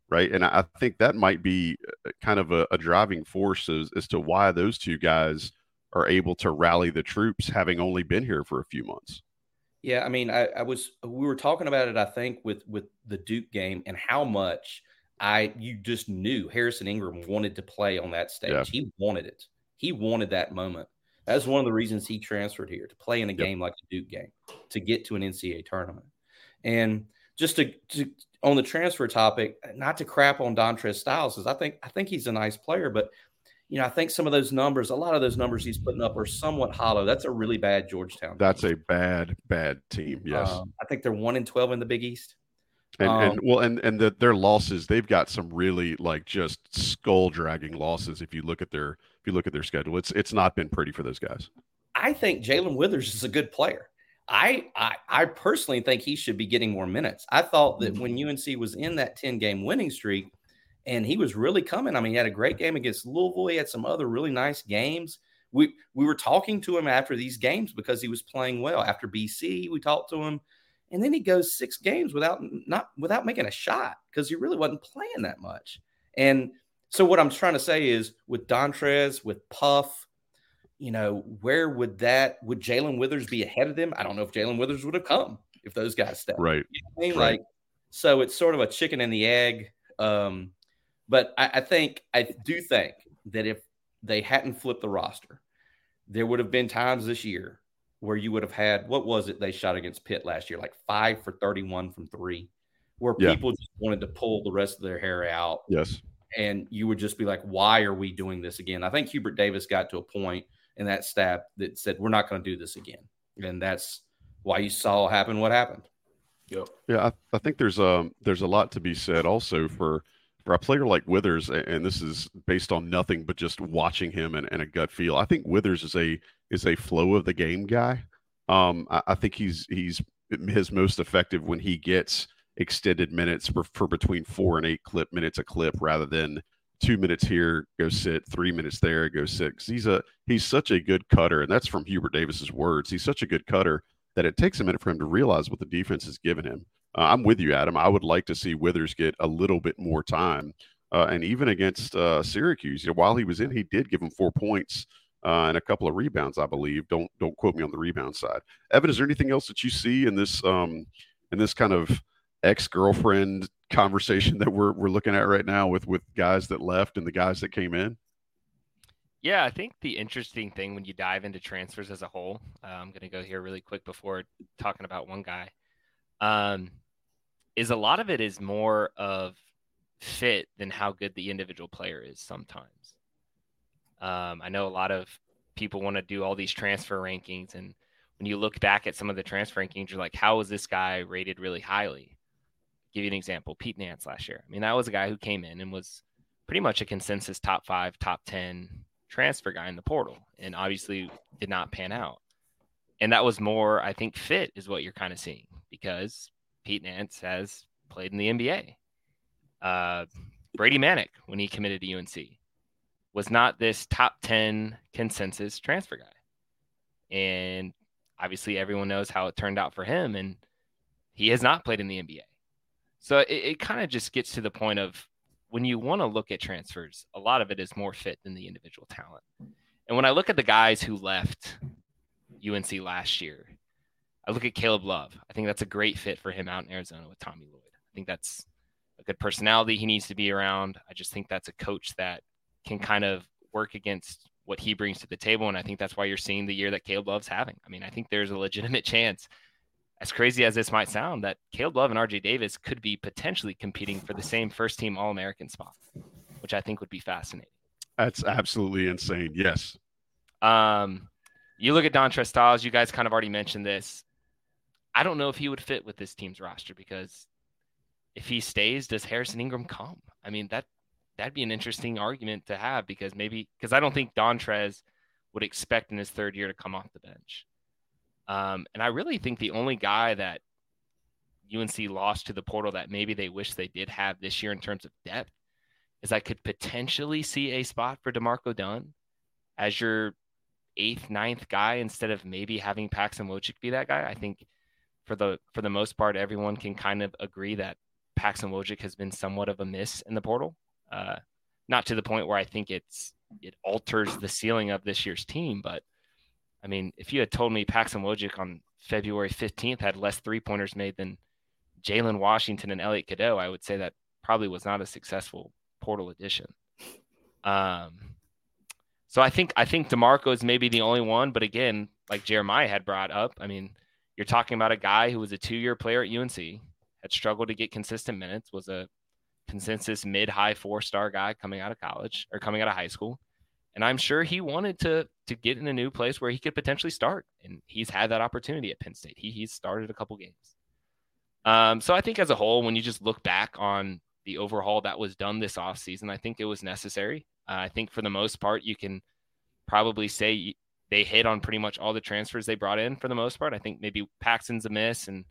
right? And I, I think that might be uh, kind of a, a driving force as, as to why those two guys are able to rally the troops, having only been here for a few months. Yeah, I mean, I, I was we were talking about it, I think, with with the Duke game and how much I you just knew Harrison Ingram wanted to play on that stage. Yeah. He wanted it. He wanted that moment. That's one of the reasons he transferred here to play in a game like the Duke game to get to an NCAA tournament. And just to, to on the transfer topic, not to crap on Dontrez Styles, because I think I think he's a nice player, but you know, I think some of those numbers, a lot of those numbers he's putting up are somewhat hollow. That's a really bad Georgetown. That's a bad, bad team. Yes. Um, I think they're one in twelve in the Big East. And, Um, and well, and and the, their losses, they've got some really like just skull dragging losses. If you look at their if you look at their schedule, it's it's not been pretty for those guys. I think Jalen Withers is a good player. I, I I personally think he should be getting more minutes. I thought that when mm-hmm. UNC was in that 10 game winning streak and he was really coming. I mean, he had a great game against Louisville. He had some other really nice games. We we were talking to him after these games because he was playing well. After BC, we talked to him. And then he goes six games without not without making a shot because he really wasn't playing that much. And so what I'm trying to say is with Dontrez, with Puff, you know, where would that would Jalen Withers be ahead of them? I don't know if Jalen Withers would have come if those guys stepped. Right. You know I mean? Right. Like, so it's sort of a chicken and the egg. Um, but I, I think I do think that if they hadn't flipped the roster, there would have been times this year where you would have had what was it they shot against Pitt last year, like five for 31 from three, where Yeah. people just wanted to pull the rest of their hair out Yes. And you would just be like, why are we doing this again? I think Hubert Davis got to a point in that staff that said, we're not going to do this again. And that's why you saw happen what happened. Yep. Yeah, I, I think there's um there's a lot to be said also for for a player like Withers, and this is based on nothing but just watching him and, and a gut feel. I think Withers is a is a flow of the game guy. Um, I, I think he's he's his most effective when he gets extended minutes for, for between four and eight clip minutes a clip rather than two minutes here, go sit, three minutes there, go six. he's a he's such a good cutter, and that's from Hubert Davis's words. He's such a good cutter that it takes a minute for him to realize what the defense has given him. Uh, I'm with you, Adam. I would like to see Withers get a little bit more time, uh, and even against uh, Syracuse, you know, while he was in, he did give him four points uh, and a couple of rebounds, I believe. Don't don't quote me on the rebound side. Evan, is there anything else that you see in this um, in this kind of ex girlfriend conversation that we're we're looking at right now with with guys that left and the guys that came in? Yeah, I think the interesting thing when you dive into transfers as a whole, uh, I'm going to go here really quick before talking about one guy, um, is a lot of it is more of fit than how good the individual player is sometimes. Um, I know a lot of people want to do all these transfer rankings, and when you look back at some of the transfer rankings, you're like, how is this guy rated really highly? Give you an example: Pete Nance last year. I mean, that was a guy who came in and was pretty much a consensus top five, top ten transfer guy in the portal, and obviously did not pan out. And that was more, I think, fit is what you're kind of seeing because Pete Nance has played in the NBA. Uh, Brady Manek, when he committed to UNC, was not this top 10 consensus transfer guy. And obviously, everyone knows how it turned out for him, and he has not played in the NBA. So it, it kind of just gets to the point of when you want to look at transfers, a lot of it is more fit than the individual talent. And when I look at the guys who left UNC last year, I look at Caleb Love. I think that's a great fit for him out in Arizona with Tommy Lloyd. I think that's a good personality he needs to be around. I just think that's a coach that can kind of work against what he brings to the table. And I think that's why you're seeing the year that Caleb Love's having. I mean, I think there's a legitimate chance, as crazy as this might sound, that Caleb Love and RJ Davis could be potentially competing for the same first team All American spot, which I think would be fascinating. That's absolutely insane. Yes. Um, You look at Dontrez Styles. You guys kind of already mentioned this. I don't know if he would fit with this team's roster because if he stays, does Harrison Ingram come? I mean that that'd be an interesting argument to have because maybe because I don't think Dontrez would expect in his third year to come off the bench. Um, and I really think the only guy that UNC lost to the portal that maybe they wish they did have this year in terms of depth is I could potentially see a spot for D'Marco Dunn as your eighth, ninth guy instead of maybe having Paxson Wojcik be that guy. I think for the for the most part, everyone can kind of agree that Paxson Wojcik has been somewhat of a miss in the portal. Uh, not to the point where I think it's it alters the ceiling of this year's team, but I mean, if you had told me Paxson Wojcik on February 15th had less three pointers made than Jalen Washington and Elliot Cadeau, I would say that probably was not a successful portal addition. Um, so I think I think D'Marco is maybe the only one, but again, like Jeremiah had brought up, I mean, you're talking about a guy who was a two-year player at UNC, had struggled to get consistent minutes, was a consensus mid-high four-star guy coming out of college or coming out of high school, and I'm sure he wanted to to get in a new place where he could potentially start, and he's had that opportunity at Penn State. He he's started a couple games. Um, so I think as a whole, when you just look back on the overhaul that was done this offseason, I think it was necessary. Uh, I think for the most part, you can probably say they hit on pretty much all the transfers they brought in for the most part. I think maybe Paxson's a miss, and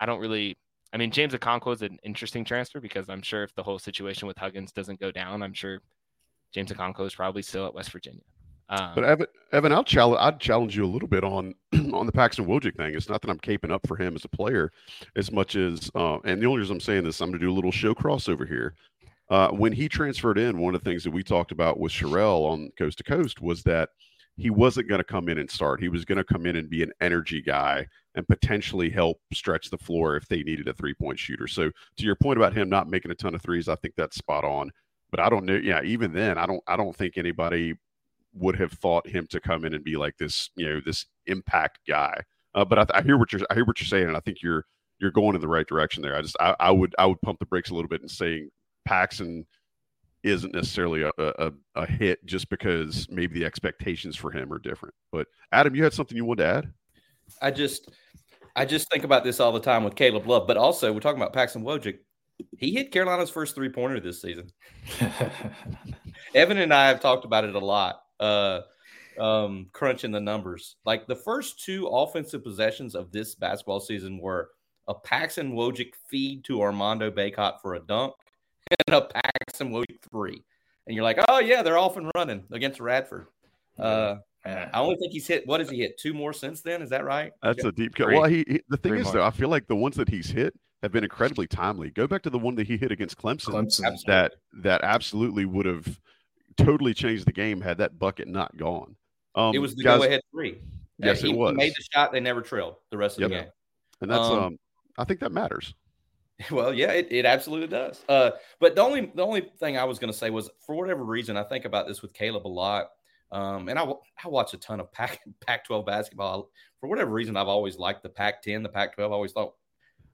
I don't really. I mean, James Okonkwo is an interesting transfer because I'm sure if the whole situation with Huggins doesn't go down, I'm sure James Okonkwo is probably still at West Virginia. Um, but Evan, Evan, I'll challenge. I'd challenge you a little bit on on the Paxson Wojcik thing. It's not that I'm caping up for him as a player, as much as, uh, and the only reason I'm saying this, I'm going to do a little show crossover here. Uh, when he transferred in, one of the things that we talked about with Sherrell on Coast to Coast was that he wasn't going to come in and start. He was going to come in and be an energy guy and potentially help stretch the floor if they needed a three point shooter. So to your point about him not making a ton of threes, I think that's spot on. But I don't know. Yeah, even then, I don't. I don't think anybody would have thought him to come in and be like this, you know, this impact guy. Uh, but I, I, hear what you're, I hear what you're saying, and I think you're, you're going in the right direction there. I just, I, I would, I would pump the brakes a little bit and saying Paxson isn't necessarily a, a, a hit just because maybe the expectations for him are different. But Adam, you had something you wanted to add? I just, I just think about this all the time with Caleb Love, but also we're talking about Paxson Wojcik. He hit Carolina's first three pointer this season. Evan and I have talked about it a lot uh, um, crunching the numbers. Like the first two offensive possessions of this basketball season were a Paxson Wojcik feed to Armando Bacot for a dunk and a Paxson Wojcik three. And you're like, oh, yeah, they're off and running against Radford. Uh, I only think he's hit. What has he hit? Two more since then? Is that right? That's a deep cut. Well, he, he, the thing Three is more. though, I feel like the ones that he's hit have been incredibly timely. Go back to the one that he hit against Clemson. Clemson. That that absolutely would have totally changed the game had that bucket not gone. Um, it was the guys, go ahead three. Yes, he, it was. He made the shot. They never trailed the rest of yep. the game. And that's, um, um, I think that matters. Well, yeah, it, it absolutely does. Uh, but the only the only thing I was going to say was, for whatever reason, I think about this with Caleb a lot. Um, and I, I watch a ton of Pac Pac 12 basketball. For whatever reason, I've always liked the Pac 10, the Pac 12. I always thought,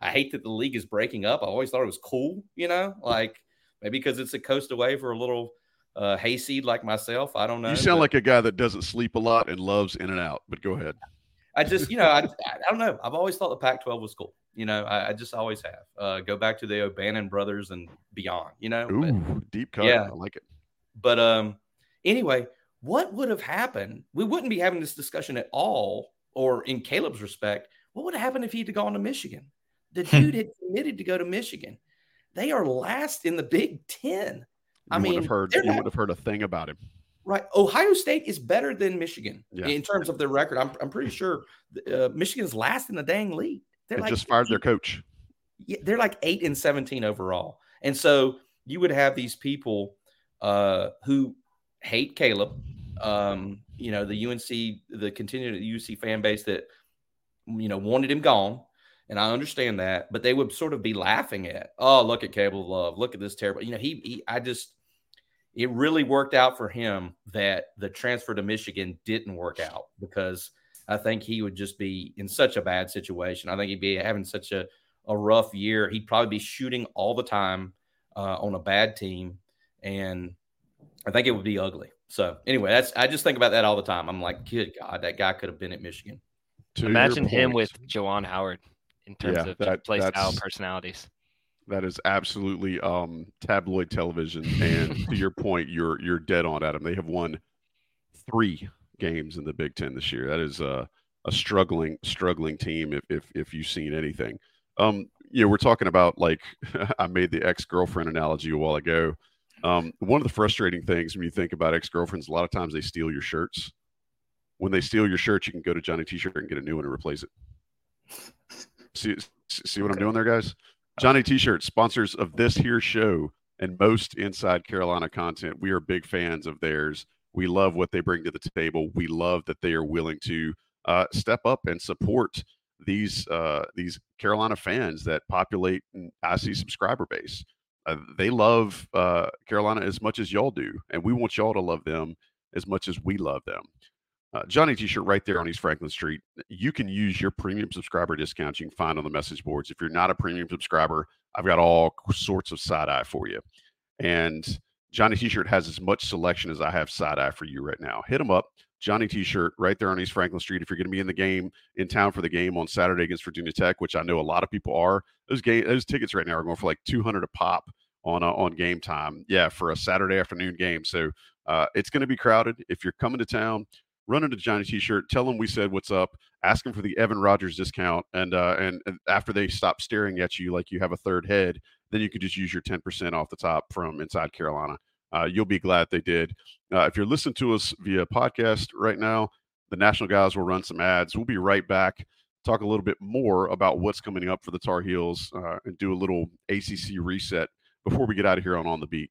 I hate that the league is breaking up. I always thought it was cool, you know, like maybe because it's a coast away for a little uh, hayseed like myself. I don't know. You sound but, like a guy that doesn't sleep a lot and loves in and out. But go ahead. I just, you know, I, I don't know. I've always thought the Pac-12 was cool. You know, I, I just always have. Uh, go back to the O'Bannon brothers and beyond. You know, Ooh, but, deep cut. Yeah, I like it. But um, anyway, what would have happened? We wouldn't be having this discussion at all, or in Caleb's respect, what would have happened if he'd gone to Michigan? The hmm. dude had committed to go to Michigan. They are last in the Big Ten. I mean, have heard you not, would have heard a thing about him. Right. Ohio State is better than Michigan yeah. in terms of their record. I'm, I'm pretty sure uh, Michigan's last in the dang league. They're they like, just fired their coach. Yeah, they're like eight and 17 overall. And so you would have these people uh, who hate Caleb, um, you know, the UNC, the continued UC fan base that, you know, wanted him gone. And I understand that, but they would sort of be laughing at, oh, look at Caleb Love, look at this terrible. You know, he, he I just, it really worked out for him that the transfer to Michigan didn't work out because I think he would just be in such a bad situation. I think he'd be having such a, a rough year. He'd probably be shooting all the time uh, on a bad team. And I think it would be ugly. So anyway, that's I just think about that all the time. I'm like, good God, that guy could have been at Michigan. To Imagine him with Juwan Howard in terms Yeah, of that- play style personalities. That is absolutely um, tabloid television. And to your point, you're you're dead on, Adam. They have won three games in the Big Ten this year. That is a, a struggling struggling team. If if if you've seen anything, um, you know, we're talking about like I made the ex girlfriend analogy a while ago. Um, one of the frustrating things when you think about ex girlfriends, a lot of times they steal your shirts. When they steal your shirt, you can go to Johnny T-shirt and get a new one and replace it. See, see what I'm doing there, guys? Johnny T-shirt sponsors of this here show and most Inside Carolina content. We are big fans of theirs. We love what they bring to the table. We love that they are willing to uh, step up and support these uh, these Carolina fans that populate an IC subscriber base. Uh, they love uh, Carolina as much as y'all do, and we want y'all to love them as much as we love them. Uh, Johnny T-shirt right there on East Franklin Street. You can use your premium subscriber discounts you can find on the message boards. If you're not a premium subscriber, I've got all sorts of side eye for you. And Johnny T-shirt has as much selection as I have side eye for you right now. Hit them up. Johnny T-shirt right there on East Franklin Street. If you're going to be in the game in town for the game on Saturday against Virginia Tech, which I know a lot of people are, those game those tickets right now are going for like 200 a pop on uh, on game time. Yeah, for a Saturday afternoon game. So uh, it's going to be crowded. If you're coming to town, run into Johnny T-shirt. Tell them we said what's up. Ask them for the Evan Rogers discount, and uh, and, after they stop staring at you like you have a third head, then you can just use your 10% off the top from Inside Carolina. Uh, you'll be glad they did. Uh, if you're listening to us via podcast right now, the National Guys will run some ads. We'll be right back. Talk a little bit more about what's coming up for the Tar Heels uh, and do a little ACC reset before we get out of here on On the Beat.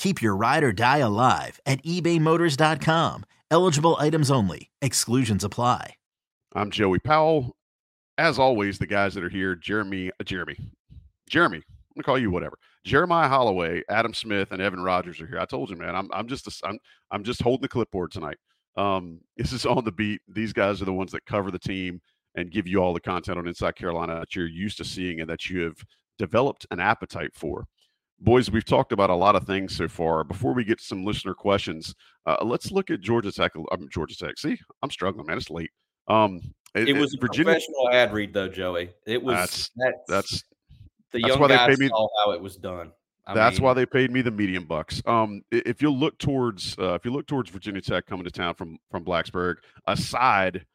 Keep your ride or die alive at ebaymotors.com. Eligible items only, exclusions apply. I'm Joey Powell. As always, the guys that are here, Jeremy, uh, Jeremy, Jeremy, I'm gonna call you whatever. Jeremiah Holloway, Adam Smith, and Evan Rogers are here. I told you, man, I'm I'm just a, I'm I'm just holding the clipboard tonight. Um, this is on the beat. These guys are the ones that cover the team and give you all the content on Inside Carolina that you're used to seeing and that you have developed an appetite for. Boys, we've talked about a lot of things so far. Before we get some listener questions, uh, let's look at Georgia Tech. I'm Georgia Tech. See, I'm struggling, man. It's late. Um, It, was a professional ad read, though, Joey. It was That's that's, that's the that's young why they guys paid me- saw how it was done. I That's mean, why they paid me the medium bucks. Um, if you look towards uh, if you look towards Virginia Tech coming to town from from Blacksburg, aside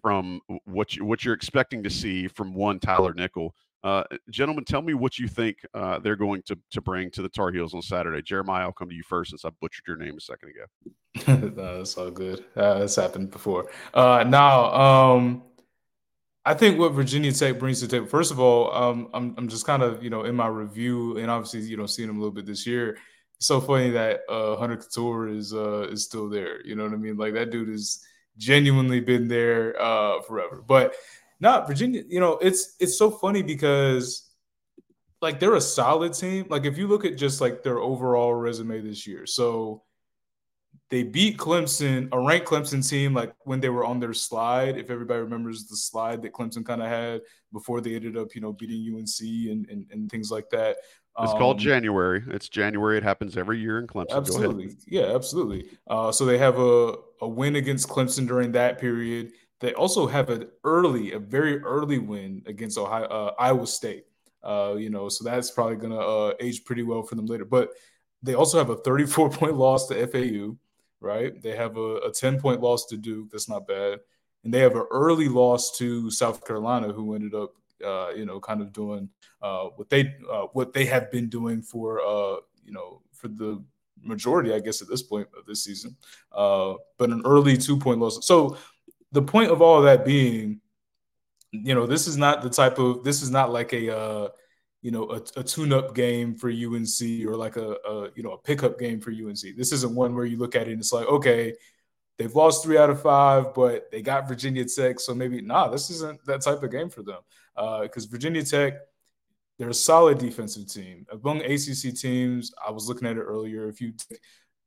from what you what you're expecting to see from one Tyler Nickel, uh, gentlemen, tell me what you think uh, they're going to to bring to the Tar Heels on Saturday. Jeremiah, I'll come to you first since I butchered your name a second ago. no, all good. Uh, it's happened before. Uh, now, um, I think what Virginia Tech brings to the table. First of all, um, I'm I'm just kind of you know in my review and obviously you know seeing them a little bit this year. It's so funny that uh, Hunter Cattoor is uh, is still there. You know what I mean? Like that dude has genuinely been there uh, forever. But not Virginia. You know, it's it's so funny because like they're a solid team. Like if you look at just like their overall resume this year, so they beat Clemson, a ranked Clemson team, like when they were on their slide. If everybody remembers the slide that Clemson kind of had before they ended up, you know, beating UNC and, and, and things like that. It's um, called January. It's January. It happens every year in Clemson. Absolutely. Yeah, absolutely. Uh, so they have a, a win against Clemson during that period. They also have an early, a very early win against Ohio, uh, Iowa State. Uh, you know, so that's probably going to uh, age pretty well for them later. But they also have a 34 point loss to FAU right? They have a, a 10 point loss to Duke. That's not bad. And they have an early loss to South Carolina, who ended up, uh, you know, kind of doing uh, what they uh, what they have been doing for, uh, you know, for the majority, I guess, at this point of this season. Uh, but an early two point loss. So the point of all of that being, you know, this is not the type of this is not like a uh, you know, a, a tune-up game for UNC or like a, a, you know a pickup game for UNC. This isn't one where you look at it and it's like, okay, they've lost three out of five, but they got Virginia Tech, so maybe nah, this isn't that type of game for them. Because uh, Virginia Tech, they're a solid defensive team among ACC teams. I was looking at it earlier. If you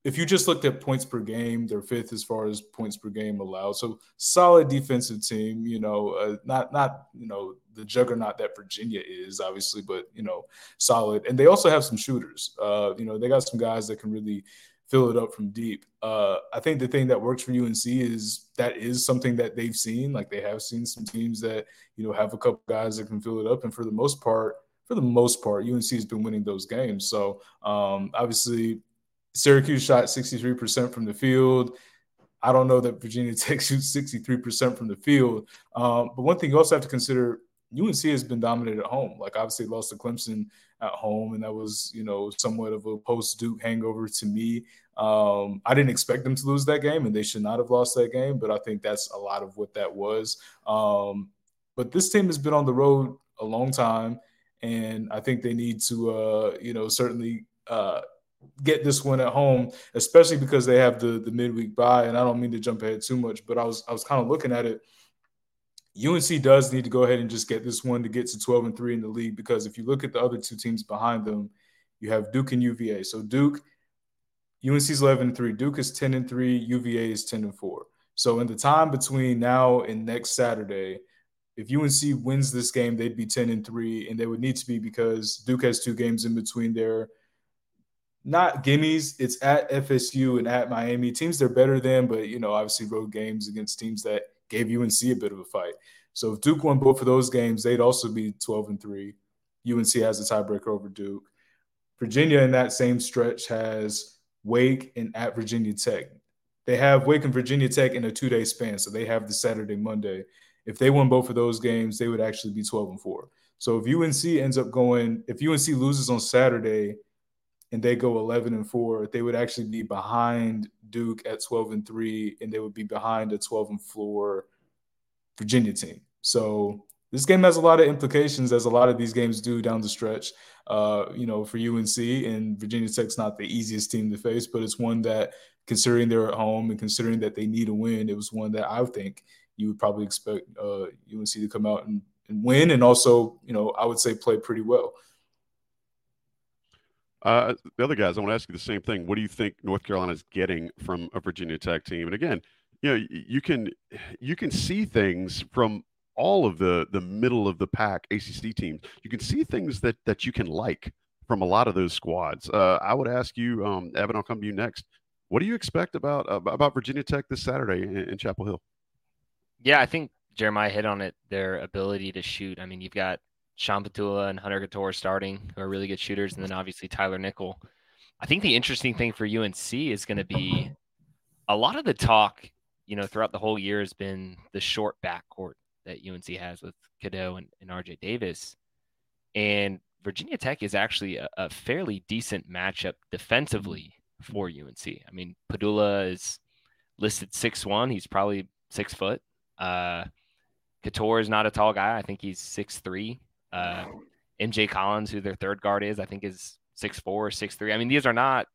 if you just looked at points per game, they're fifth as far as points per game allowed. So solid defensive team. You know, uh, not not you know the juggernaut that Virginia is, obviously, but you know, solid. And they also have some shooters. Uh, you know, they got some guys that can really fill it up from deep. Uh, I think the thing that works for UNC is that is something that they've seen. Like they have seen some teams that you know have a couple guys that can fill it up, and for the most part, for the most part, UNC has been winning those games. So um, obviously Syracuse shot 63% from the field. I don't know that Virginia Tech shoots 63% from the field. Um, but one thing you also have to consider UNC has been dominated at home. Like obviously lost to Clemson at home, and that was, you know, somewhat of a post Duke hangover to me. Um, I didn't expect them to lose that game, and they should not have lost that game, but I think that's a lot of what that was. Um, but this team has been on the road a long time, and I think they need to, uh, you know, certainly uh, get this one at home, especially because they have the the midweek bye. And I don't mean to jump ahead too much, but I was I was kind of looking at it. UNC does need to go ahead and just get this one to get to 12 and 3 in the league because if you look at the other two teams behind them, you have Duke and UVA. So Duke, UNC is 11 and 3, Duke is 10 and 3, UVA is 10 and 4. So in the time between now and next Saturday, if UNC wins this game, they'd be 10 and 3 and they would need to be because Duke has two games in between there not gimmies. It's at FSU and at Miami. Teams they're better than, but you know, obviously road games against teams that gave UNC a bit of a fight. So if Duke won both of those games, they'd also be 12 and 3. UNC has a tiebreaker over Duke. Virginia in that same stretch has Wake and at Virginia Tech. They have Wake and Virginia Tech in a two-day span, so they have the Saturday, Monday. If they won both of those games, they would actually be 12 and 4. So if UNC ends up going, if UNC loses on Saturday – and they go 11 and 4 they would actually be behind duke at 12 and 3 and they would be behind a 12 and 4 virginia team. So this game has a lot of implications as a lot of these games do down the stretch. Uh, you know for unc and virginia tech's not the easiest team to face but it's one that considering they're at home and considering that they need a win it was one that i think you would probably expect uh, unc to come out and, and win and also you know i would say play pretty well uh, the other guys, I want to ask you the same thing. What do you think North Carolina is getting from a Virginia Tech team? And again, you know, you can you can see things from all of the the middle of the pack ACC teams. You can see things that that you can like from a lot of those squads. Uh, I would ask you, um, Evan. I'll come to you next. What do you expect about about Virginia Tech this Saturday in, in Chapel Hill? Yeah, I think Jeremiah hit on it. Their ability to shoot. I mean, you've got Sean Pedulla and Hunter Cattoor starting, who are really good shooters, and then obviously Tyler Nickel. I think the interesting thing for UNC is going to be a lot of the talk, you know, throughout the whole year has been the short backcourt that UNC has with Cadeau and, and RJ Davis. And Virginia Tech is actually a, a, fairly decent matchup defensively for UNC. I mean, Pedulla is listed six one. He's probably six foot. Uh, Cattoor is not a tall guy. I think he's six three. Uh, MJ Collins, who their third guard is, I think is six four, six three. I mean, these are not,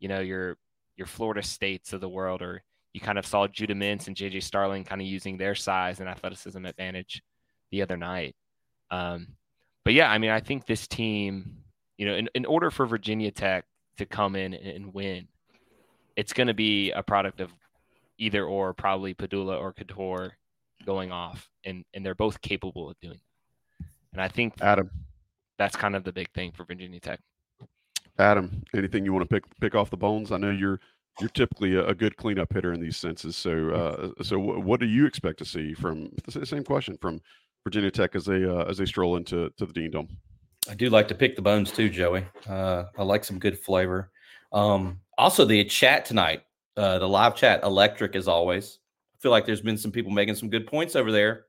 you know, your your Florida states of the world, or you kind of saw Judah Mintz and JJ Starling kind of using their size and athleticism advantage the other night. Um, but yeah, I mean, I think this team, you know, in, in order for Virginia Tech to come in and win, it's going to be a product of either or, probably Pedulla or Cattoor going off, and and they're both capable of doing that. And I think Adam, that's kind of the big thing for Virginia Tech. Adam, anything you want to pick pick off the bones? I know you're you're typically a, a good cleanup hitter in these senses. So, uh, so w- what do you expect to see from the same question from Virginia Tech as they uh, as they stroll into to the Dean Dome? I do like to pick the bones too, Joey. Uh, I like some good flavor. Um, also, the chat tonight, uh, the live chat, electric as always. I feel like there's been some people making some good points over there.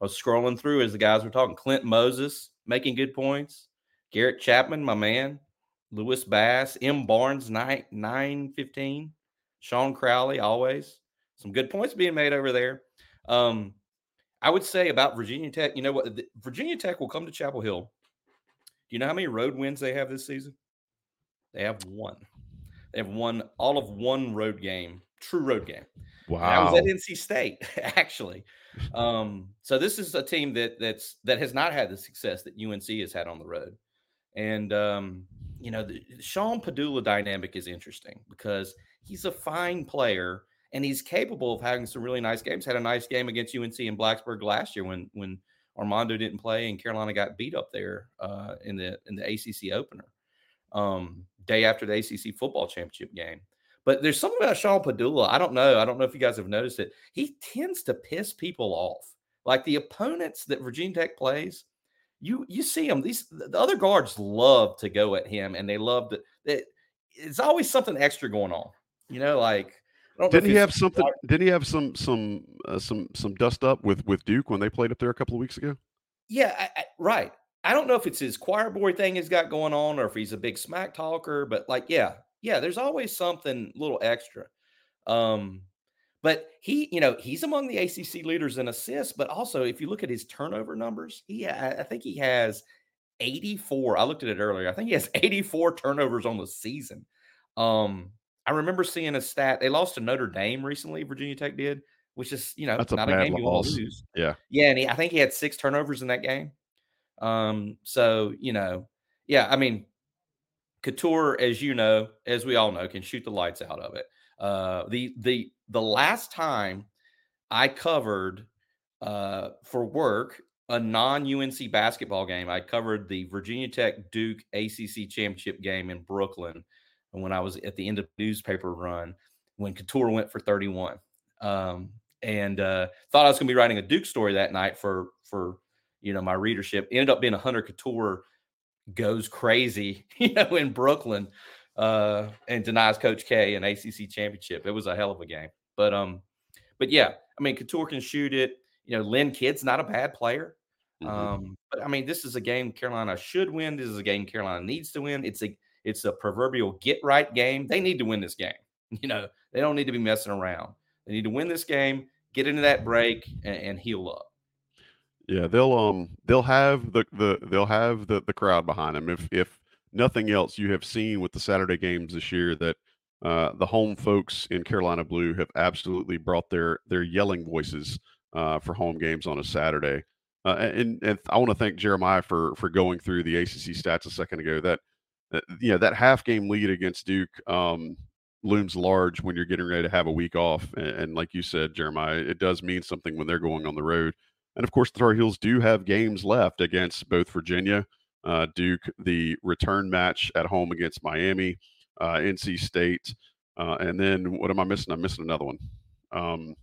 I was scrolling through as the guys were talking. Clint Moses making good points. Garrett Chapman, my man. Lewis Bass, M. Barnes, nine nine fifteen. Sean Crowley, always some good points being made over there. Um, I would say about Virginia Tech. You know what? The, Virginia Tech will come to Chapel Hill. Do you know how many road wins they have this season? They have one. They have won all of one road game, true road game. Wow. That was at NC State, actually. Um, so this is a team that that's that has not had the success that UNC has had on the road. And um, you know, the Sean Pedulla dynamic is interesting because he's a fine player and he's capable of having some really nice games. Had a nice game against UNC in Blacksburg last year when when Armando didn't play and Carolina got beat up there uh, in the in the ACC opener, um, day after the ACC football championship game. But there's something about Sean Pedulla. I don't know. I don't know if you guys have noticed it. He tends to piss people off. Like the opponents that Virginia Tech plays, you you see him. These the other guards love to go at him, and they love. That it's always something extra going on. You know, like didn't he have something? Didn't he have some some uh, some some dust up with with Duke when they played up there a couple of weeks ago? Yeah, I, I, right. I don't know if it's his choir boy thing he's got going on, or if he's a big smack talker. But like, yeah, yeah, there's always something little extra. Um, but he, you know, he's among the ACC leaders in assists. But also, if you look at his turnover numbers, he, I think he has 84. I looked at it earlier. I think he has 84 turnovers on the season. Um, I remember seeing a stat. They lost to Notre Dame recently. Virginia Tech did, which is you know That's a not a, bad game you want loss. to lose. Yeah. Yeah, and he, I think he had six turnovers in that game. Um, so you know, yeah, I mean, Cattoor, as you know, as we all know, can shoot the lights out of it. Uh, the the the last time I covered uh, for work a non UNC basketball game, I covered the Virginia Tech Duke ACC championship game in Brooklyn and when I was at the end of the newspaper run when Cattoor went for 31. Um, and uh, thought I was going to be writing a Duke story that night for for you know my readership. Ended up being a Hunter Cattoor goes crazy, you know, in Brooklyn uh, and denies Coach K an ACC championship. It was a hell of a game, but um, but yeah, I mean Cattoor can shoot it. You know, Lynn Kidd's not a bad player. Mm-hmm. Um, but I mean, this is a game Carolina should win. This is a game Carolina needs to win. It's a it's a proverbial get right game. They need to win this game. You know, they don't need to be messing around. They need to win this game, get into that break, and, and heal up. Yeah, they'll um they'll have the the they'll have the the crowd behind them. If if nothing else, you have seen with the Saturday games this year that uh, the home folks in Carolina Blue have absolutely brought their their yelling voices uh, for home games on a Saturday. Uh, and and I want to thank Jeremiah for for going through the ACC stats a second ago. That, you know that half game lead against Duke um, looms large when you're getting ready to have a week off. And, and like you said, Jeremiah, it does mean something when they're going on the road. And of course, the Tar Heels do have games left against both Virginia, uh, Duke, the return match at home against Miami, uh, NC State, uh, and then what am I missing? I'm missing another one. Um,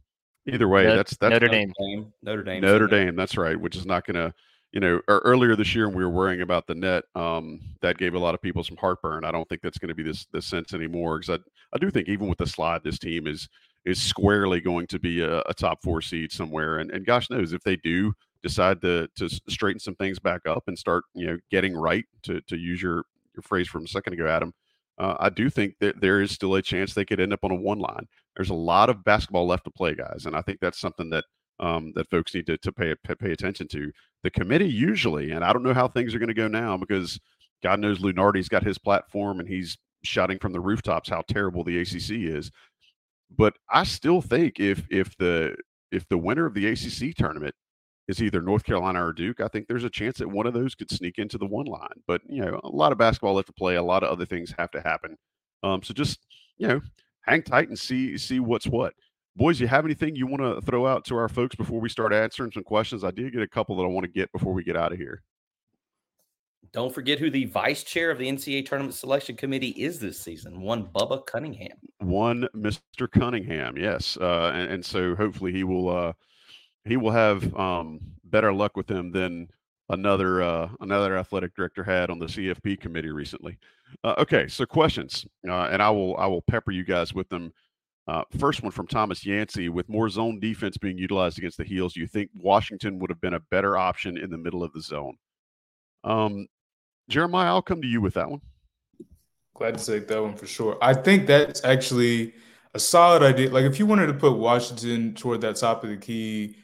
either way, Notre- that's that's Notre Dame. Notre Dame. Notre Dame. That's right. Which is not going to, you know, earlier this year when we were worrying about the net, um, that gave a lot of people some heartburn. I don't think that's going to be this this sense anymore because I I do think even with the slide, this team is is squarely going to be a, a top four seed somewhere. And and gosh knows if they do decide to to straighten some things back up and start you know getting right to to use your your phrase from a second ago, Adam. Uh, I do think that there is still a chance they could end up on a one line. There's a lot of basketball left to play, guys, and I think that's something that um, that folks need to, to pay, pay pay attention to. The committee usually, and I don't know how things are going to go now because God knows Lunardi's got his platform and he's shouting from the rooftops how terrible the ACC is. But I still think if if the if the winner of the ACC tournament is either North Carolina or Duke, I think there's a chance that one of those could sneak into the one line. But you know, a lot of basketball left to play. A lot of other things have to happen. Um, so just you know, hang tight and see see what's what. Boys, you have anything you want to throw out to our folks before we start answering some questions? I did get a couple that I want to get before we get out of here. Don't forget who the vice chair of the NCAA tournament selection committee is this season. One Bubba Cunningham. One Mr. Cunningham, yes, uh, and, and, so hopefully he will uh, he will have um, better luck with him than another uh, another athletic director had on the CFP committee recently. Uh, okay, so questions, uh, and I will I will pepper you guys with them. Uh, first one from Thomas Yancey: With more zone defense being utilized against the heels, do you think Washington would have been a better option in the middle of the zone? Um, Jeremiah, I'll come to you with that one. Glad to take that one for sure. I think that's actually a solid idea. Like if you wanted to put Washington toward that top of the key,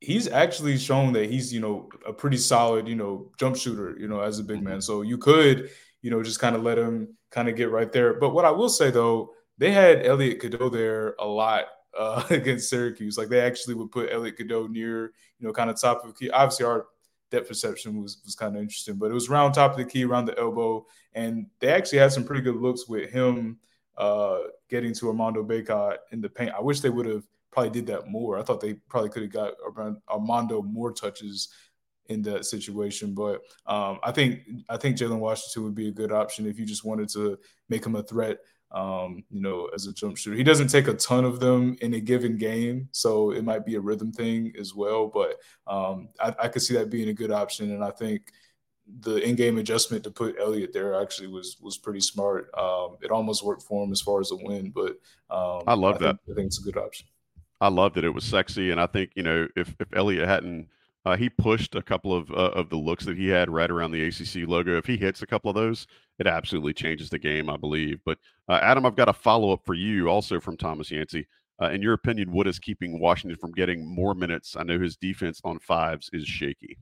he's actually shown that he's, you know, a pretty solid, you know, jump shooter, you know, as a big man. So you could, you know, just kind of let him kind of get right there. But what I will say though, they had Elliot Cadeau there a lot uh, against Syracuse. Like they actually would put Elliot Cadeau near, you know, kind of top of the key. Obviously, our depth perception was was kind of interesting. But it was around top of the key, around the elbow, and they actually had some pretty good looks with him uh, getting to Armando Bacot in the paint. I wish they would have probably did that more. I thought they probably could have got Armando more touches in that situation. But um, I think I think Jalen Washington would be a good option if you just wanted to make him a threat um, you know, as a jump shooter. He doesn't take a ton of them in a given game, so it might be a rhythm thing as well. But um, I, I could see that being a good option, and I think the in-game adjustment to put Elliot there actually was was pretty smart. Um, it almost worked for him as far as a win, but um, I love I that. Think, I think it's a good option. I love that It was sexy, and I think you know if if Elliot hadn't. Uh, he pushed a couple of uh, of the looks that he had right around the ACC logo. If he hits a couple of those, it absolutely changes the game, I believe. But uh, Adam, I've got a follow up for you, also from Thomas Yancey. Uh, in your opinion, what is keeping Washington from getting more minutes? I know his defense on fives is shaky.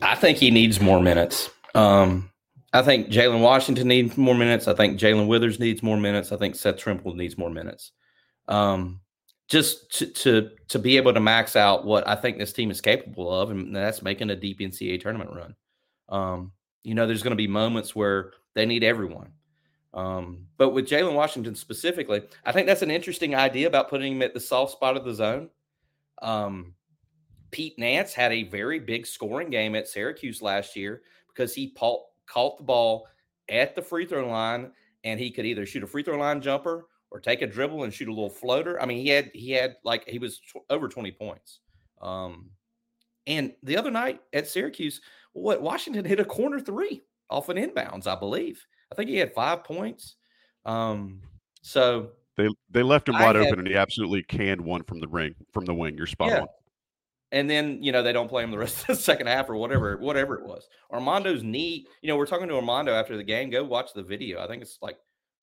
I think he needs more minutes. Um, I think Jalen Washington needs more minutes. I think Jalen Withers needs more minutes. I think Seth Trimble needs more minutes. Um, just to, to to be able to max out what I think this team is capable of, and that's making a deep NCAA tournament run. Um, you know, there's going to be moments where they need everyone. Um, but with Jalen Washington specifically, I think that's an interesting idea about putting him at the soft spot of the zone. Um, Pete Nance had a very big scoring game at Syracuse last year because he caught the ball at the free throw line and he could either shoot a free throw line jumper or take a dribble and shoot a little floater. I mean, he had he had like he was tw- over 20 points. Um, and the other night at Syracuse, what Washington hit a corner three off an inbounds, I believe. I think he had five points. Um, so they they left him wide had, open, and he absolutely canned one from the ring from the wing. You're spot yeah. on. And then you know they don't play him the rest of the second half or whatever whatever it was. Armando's knee. You know we're talking to Armando after the game. Go watch the video. I think it's like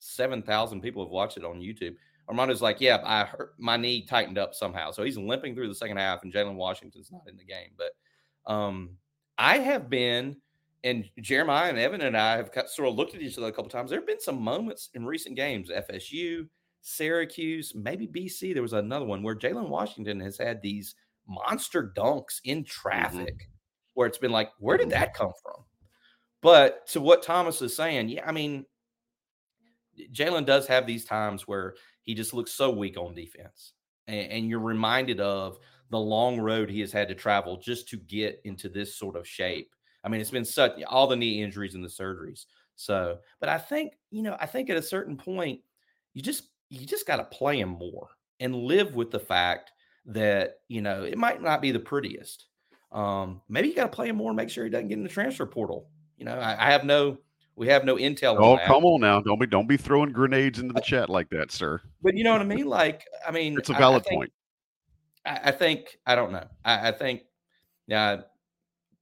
seven thousand people have watched it on YouTube. Armando's like, yeah, I hurt my knee tightened up somehow, so he's limping through the second half, and Jalen Washington's not in the game. But um, I have been, and Jeremiah and Evan and I have sort of looked at each other a couple times. There have been some moments in recent games, FSU, Syracuse, maybe BC. There was another one where Jalen Washington has had these monster dunks in mm-hmm. traffic mm-hmm. where it's been like, where did that come from? But to what Thomas is saying, yeah, I mean, Jalen does have these times where he just looks so weak on defense. And, and, you're reminded of the long road he has had to travel just to get into this sort of shape. I mean, it's been such all the knee injuries and the surgeries. So, but I think, you know, I think at a certain point, you just you just got to play him more and live with the fact that, you know, it might not be the prettiest. Um, maybe you got to play him more and make sure he doesn't get in the transfer portal. You know, I, I have no we have no intel. Oh, come on now! Don't be don't be throwing grenades into the chat like that, sir. But you know what I mean? Like, I mean, it's a valid I, I think, point. I, I, think I don't know. I, I think, yeah,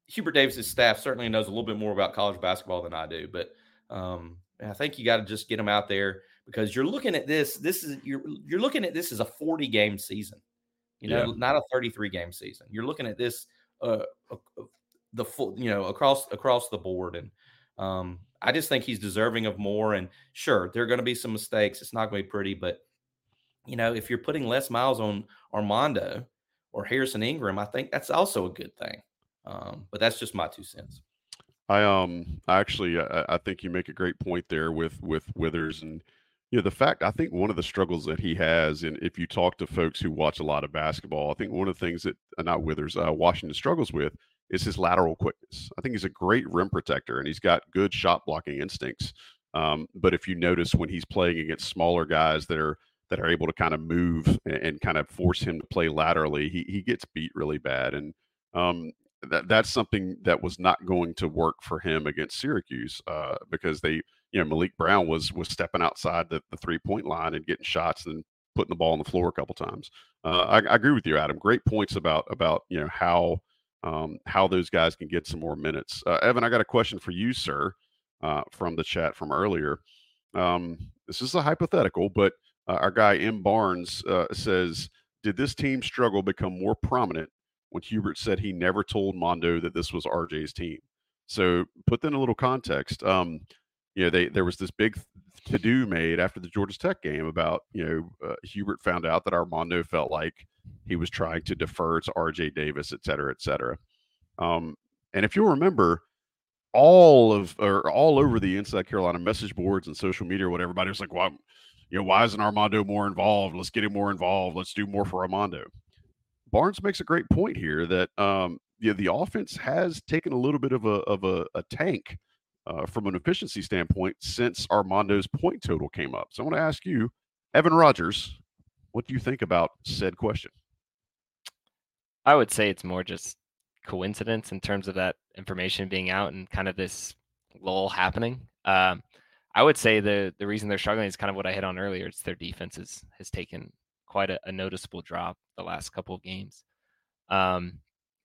Hubert Davis's staff certainly knows a little bit more about college basketball than I do. But um, I think you got to just get them out there because you're looking at this. This is you're you're looking at this as a 40 game season. You know, yeah. not a 33 game season. You're looking at this uh, uh, the full, you know, across across the board and. Um, I just think he's deserving of more. And sure, there are going to be some mistakes. It's not going to be pretty, but you know, if you're putting less miles on Armando or Harrison Ingram, I think that's also a good thing. Um, but that's just my two cents. I um actually I, I, think you make a great point there with with Withers and you know, the fact I think one of the struggles that he has, and if you talk to folks who watch a lot of basketball, I think one of the things that uh, not Withers, uh, Washington struggles with is his lateral quickness. I think he's a great rim protector and he's got good shot blocking instincts. Um, but if you notice when he's playing against smaller guys that are that are able to kind of move and, and kind of force him to play laterally, he he gets beat really bad. And um, that that's something that was not going to work for him against Syracuse uh, because they you know Maliq Brown was was stepping outside the, the three point line and getting shots and putting the ball on the floor a couple times. Uh, I, I, agree with you, Adam. Great points about about you know how um, how those guys can get some more minutes. Uh, Evan, I got a question for you, sir, uh, from the chat from earlier. Um, this is a hypothetical, but uh, our guy M Barnes uh, says, "Did this team struggle become more prominent when Hubert said he never told Mondo that this was RJ's team?" So put that in a little context. Um, you know, they there was this big to do made after the Georgia Tech game about you know uh, Hubert found out that Armando felt like he was trying to defer to R.J. Davis, et cetera, et cetera. Um, and if you'll remember, all of or all over the Inside Carolina message boards and social media, what everybody was like, "Well, you know, why isn't Armando more involved? Let's get him more involved. Let's do more for Armando." Barnes makes a great point here that um, you know, the offense has taken a little bit of a of a, a tank uh, from an efficiency standpoint since Armando's point total came up. So I want to ask you, Evan Rogers, what do you think about said question? I would say it's more just coincidence in terms of that information being out and kind of this lull happening. Um, I would say the the reason they're struggling is kind of what I hit on earlier. It's their defense is, has taken quite a, a noticeable drop the last couple of games. Um,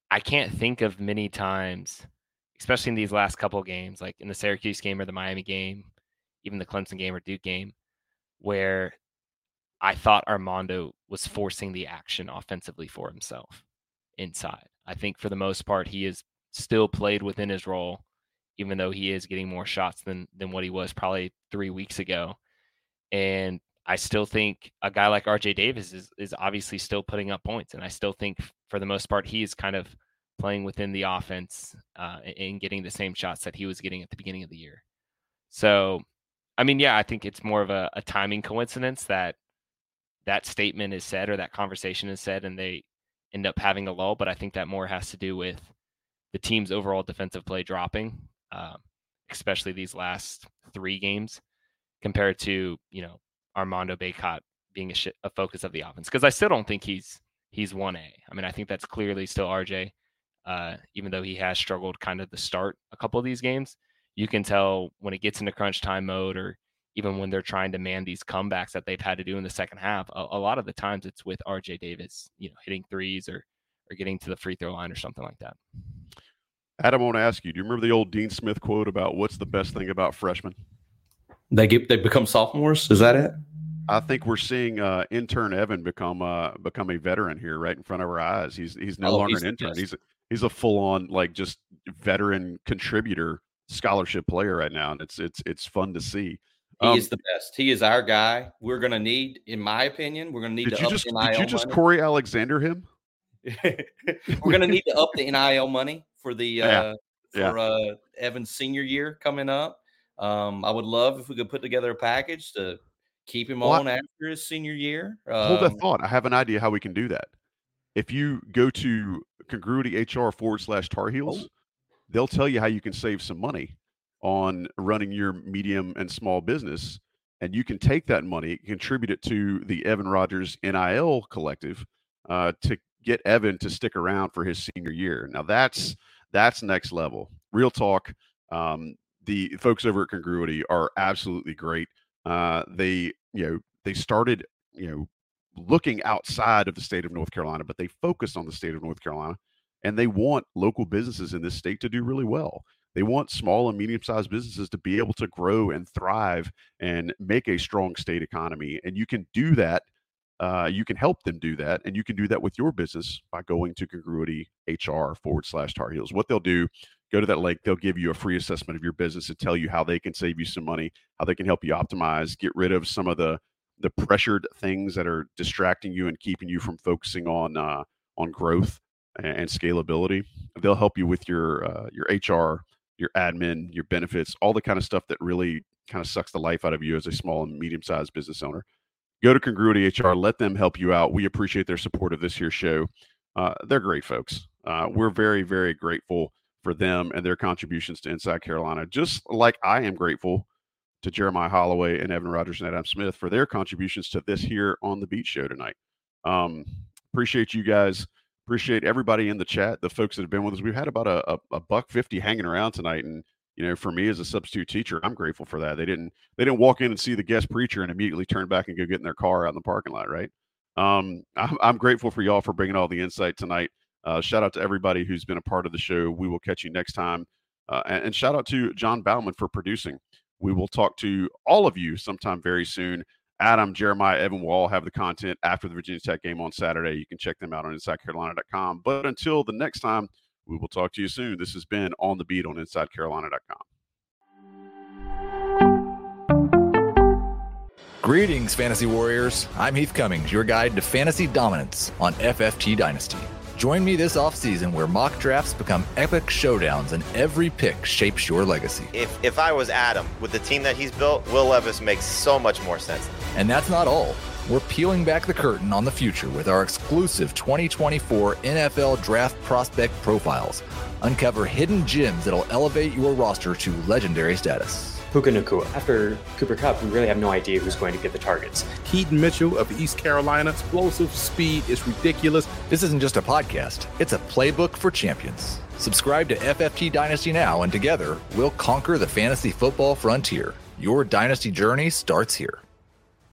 I can't think of many times especially in these last couple of games, like in the Syracuse game or the Miami game, even the Clemson game or Duke game, where I thought Armando was forcing the action offensively for himself inside. I think for the most part, he is still played within his role, even though he is getting more shots than than what he was probably three weeks ago. And I still think a guy like RJ Davis is is obviously still putting up points. And I still think for the most part, he is kind of playing within the offense uh, and getting the same shots that he was getting at the beginning of the year. So, I mean, yeah, I think it's more of a, a timing coincidence that that statement is said or that conversation is said and they end up having a lull. But I think that more has to do with the team's overall defensive play dropping, um, especially these last three games compared to, you know, Armando Bacot being a, sh- a focus of the offense. Because I still don't think he's he's 1A. I mean, I think that's clearly still RJ uh, even though he has struggled kind of the start a couple of these games, you can tell when it gets into crunch time mode or even when they're trying to man these comebacks that they've had to do in the second half, a, a lot of the times it's with RJ Davis, you know, hitting threes or or getting to the free throw line or something like that. Adam, I want to ask you, do you remember the old Dean Smith quote about what's the best thing about freshmen? They get they become sophomores. Is that it? I think we're seeing uh, intern Evan become uh, become a veteran here right in front of our eyes. He's he's no oh, longer he's an intern. He's he's a full on like just veteran contributor scholarship player right now, and it's it's it's fun to see. He um, is the best. He is our guy. We're going to need, in my opinion, we're going to need to you just did you just money. Corey Alexander him? we're going to need to up the NIL money for the uh, for yeah. uh, Evan's senior year coming up. Um, I would love if we could put together a package to keep him well, on after his senior year. Um, hold that um, thought. I have an idea how we can do that. If you go to congruity HR forward slash Tar Heels, oh. they'll tell you how you can save some money on running your medium and small business. And you can take that money, contribute it to the Evan Rogers NIL collective uh, to get Evan to stick around for his senior year. Now that's that's next level. Real talk. Um, the folks over at Congruity are absolutely great. Uh, they you know they started you know looking outside of the state of North Carolina, but they focus on the state of North Carolina and they want local businesses in this state to do really well. They want small and medium sized businesses to be able to grow and thrive and make a strong state economy. And you can do that. Uh, you can help them do that. And you can do that with your business by going to congruity HR forward slash Tar Heels. What they'll do, go to that link, they'll give you a free assessment of your business and tell you how they can save you some money, how they can help you optimize, get rid of some of the the pressured things that are distracting you and keeping you from focusing on uh, on growth and, scalability. They'll help you with your uh, your HR, your admin, your benefits, all the kind of stuff that really kind of sucks the life out of you as a small and medium sized business owner. Go to Congruity HR, let them help you out. We appreciate their support of this here show. Uh, they're great folks. Uh, we're very, very grateful for them and their contributions to Inside Carolina, just like I am grateful to Jeremiah Holloway and Evan Rogers and Adam Smith for their contributions to this here on the Beat Show tonight. Um, appreciate you guys. Appreciate everybody in the chat, the folks that have been with us. We've had about a, a, a buck fifty hanging around tonight, and you know, for me as a substitute teacher, I'm grateful for that. They didn't they didn't walk in and see the guest preacher and immediately turn back and go get in their car out in the parking lot, right? Um, I'm, I'm grateful for y'all for bringing all the insight tonight. Uh, shout out to everybody who's been a part of the show. We will catch you next time. Uh, and, and, shout out to John Bauman for producing. We will talk to all of you sometime very soon. Adam, Jeremiah, Evan will all have the content after the Virginia Tech game on Saturday. You can check them out on InsideCarolina.com. But until the next time, we will talk to you soon. This has been On the Beat on InsideCarolina.com. Greetings, Fantasy Warriors. I'm Heath Cummings, your guide to fantasy dominance on FFT Dynasty. Join me this offseason where mock drafts become epic showdowns and every pick shapes your legacy. If, if I was Adam, with the team that he's built, Will Levis makes so much more sense. And that's not all. We're peeling back the curtain on the future with our exclusive 2024 NFL Draft Prospect Profiles. Uncover hidden gems that'll elevate your roster to legendary status. Puka Nacua. After Cooper Kupp, we really have no idea who's going to get the targets. Keaton Mitchell of East Carolina, explosive speed is ridiculous. This isn't just a podcast, it's a playbook for champions. Subscribe to FFT Dynasty now, and together we'll conquer the fantasy football frontier. Your dynasty journey starts here.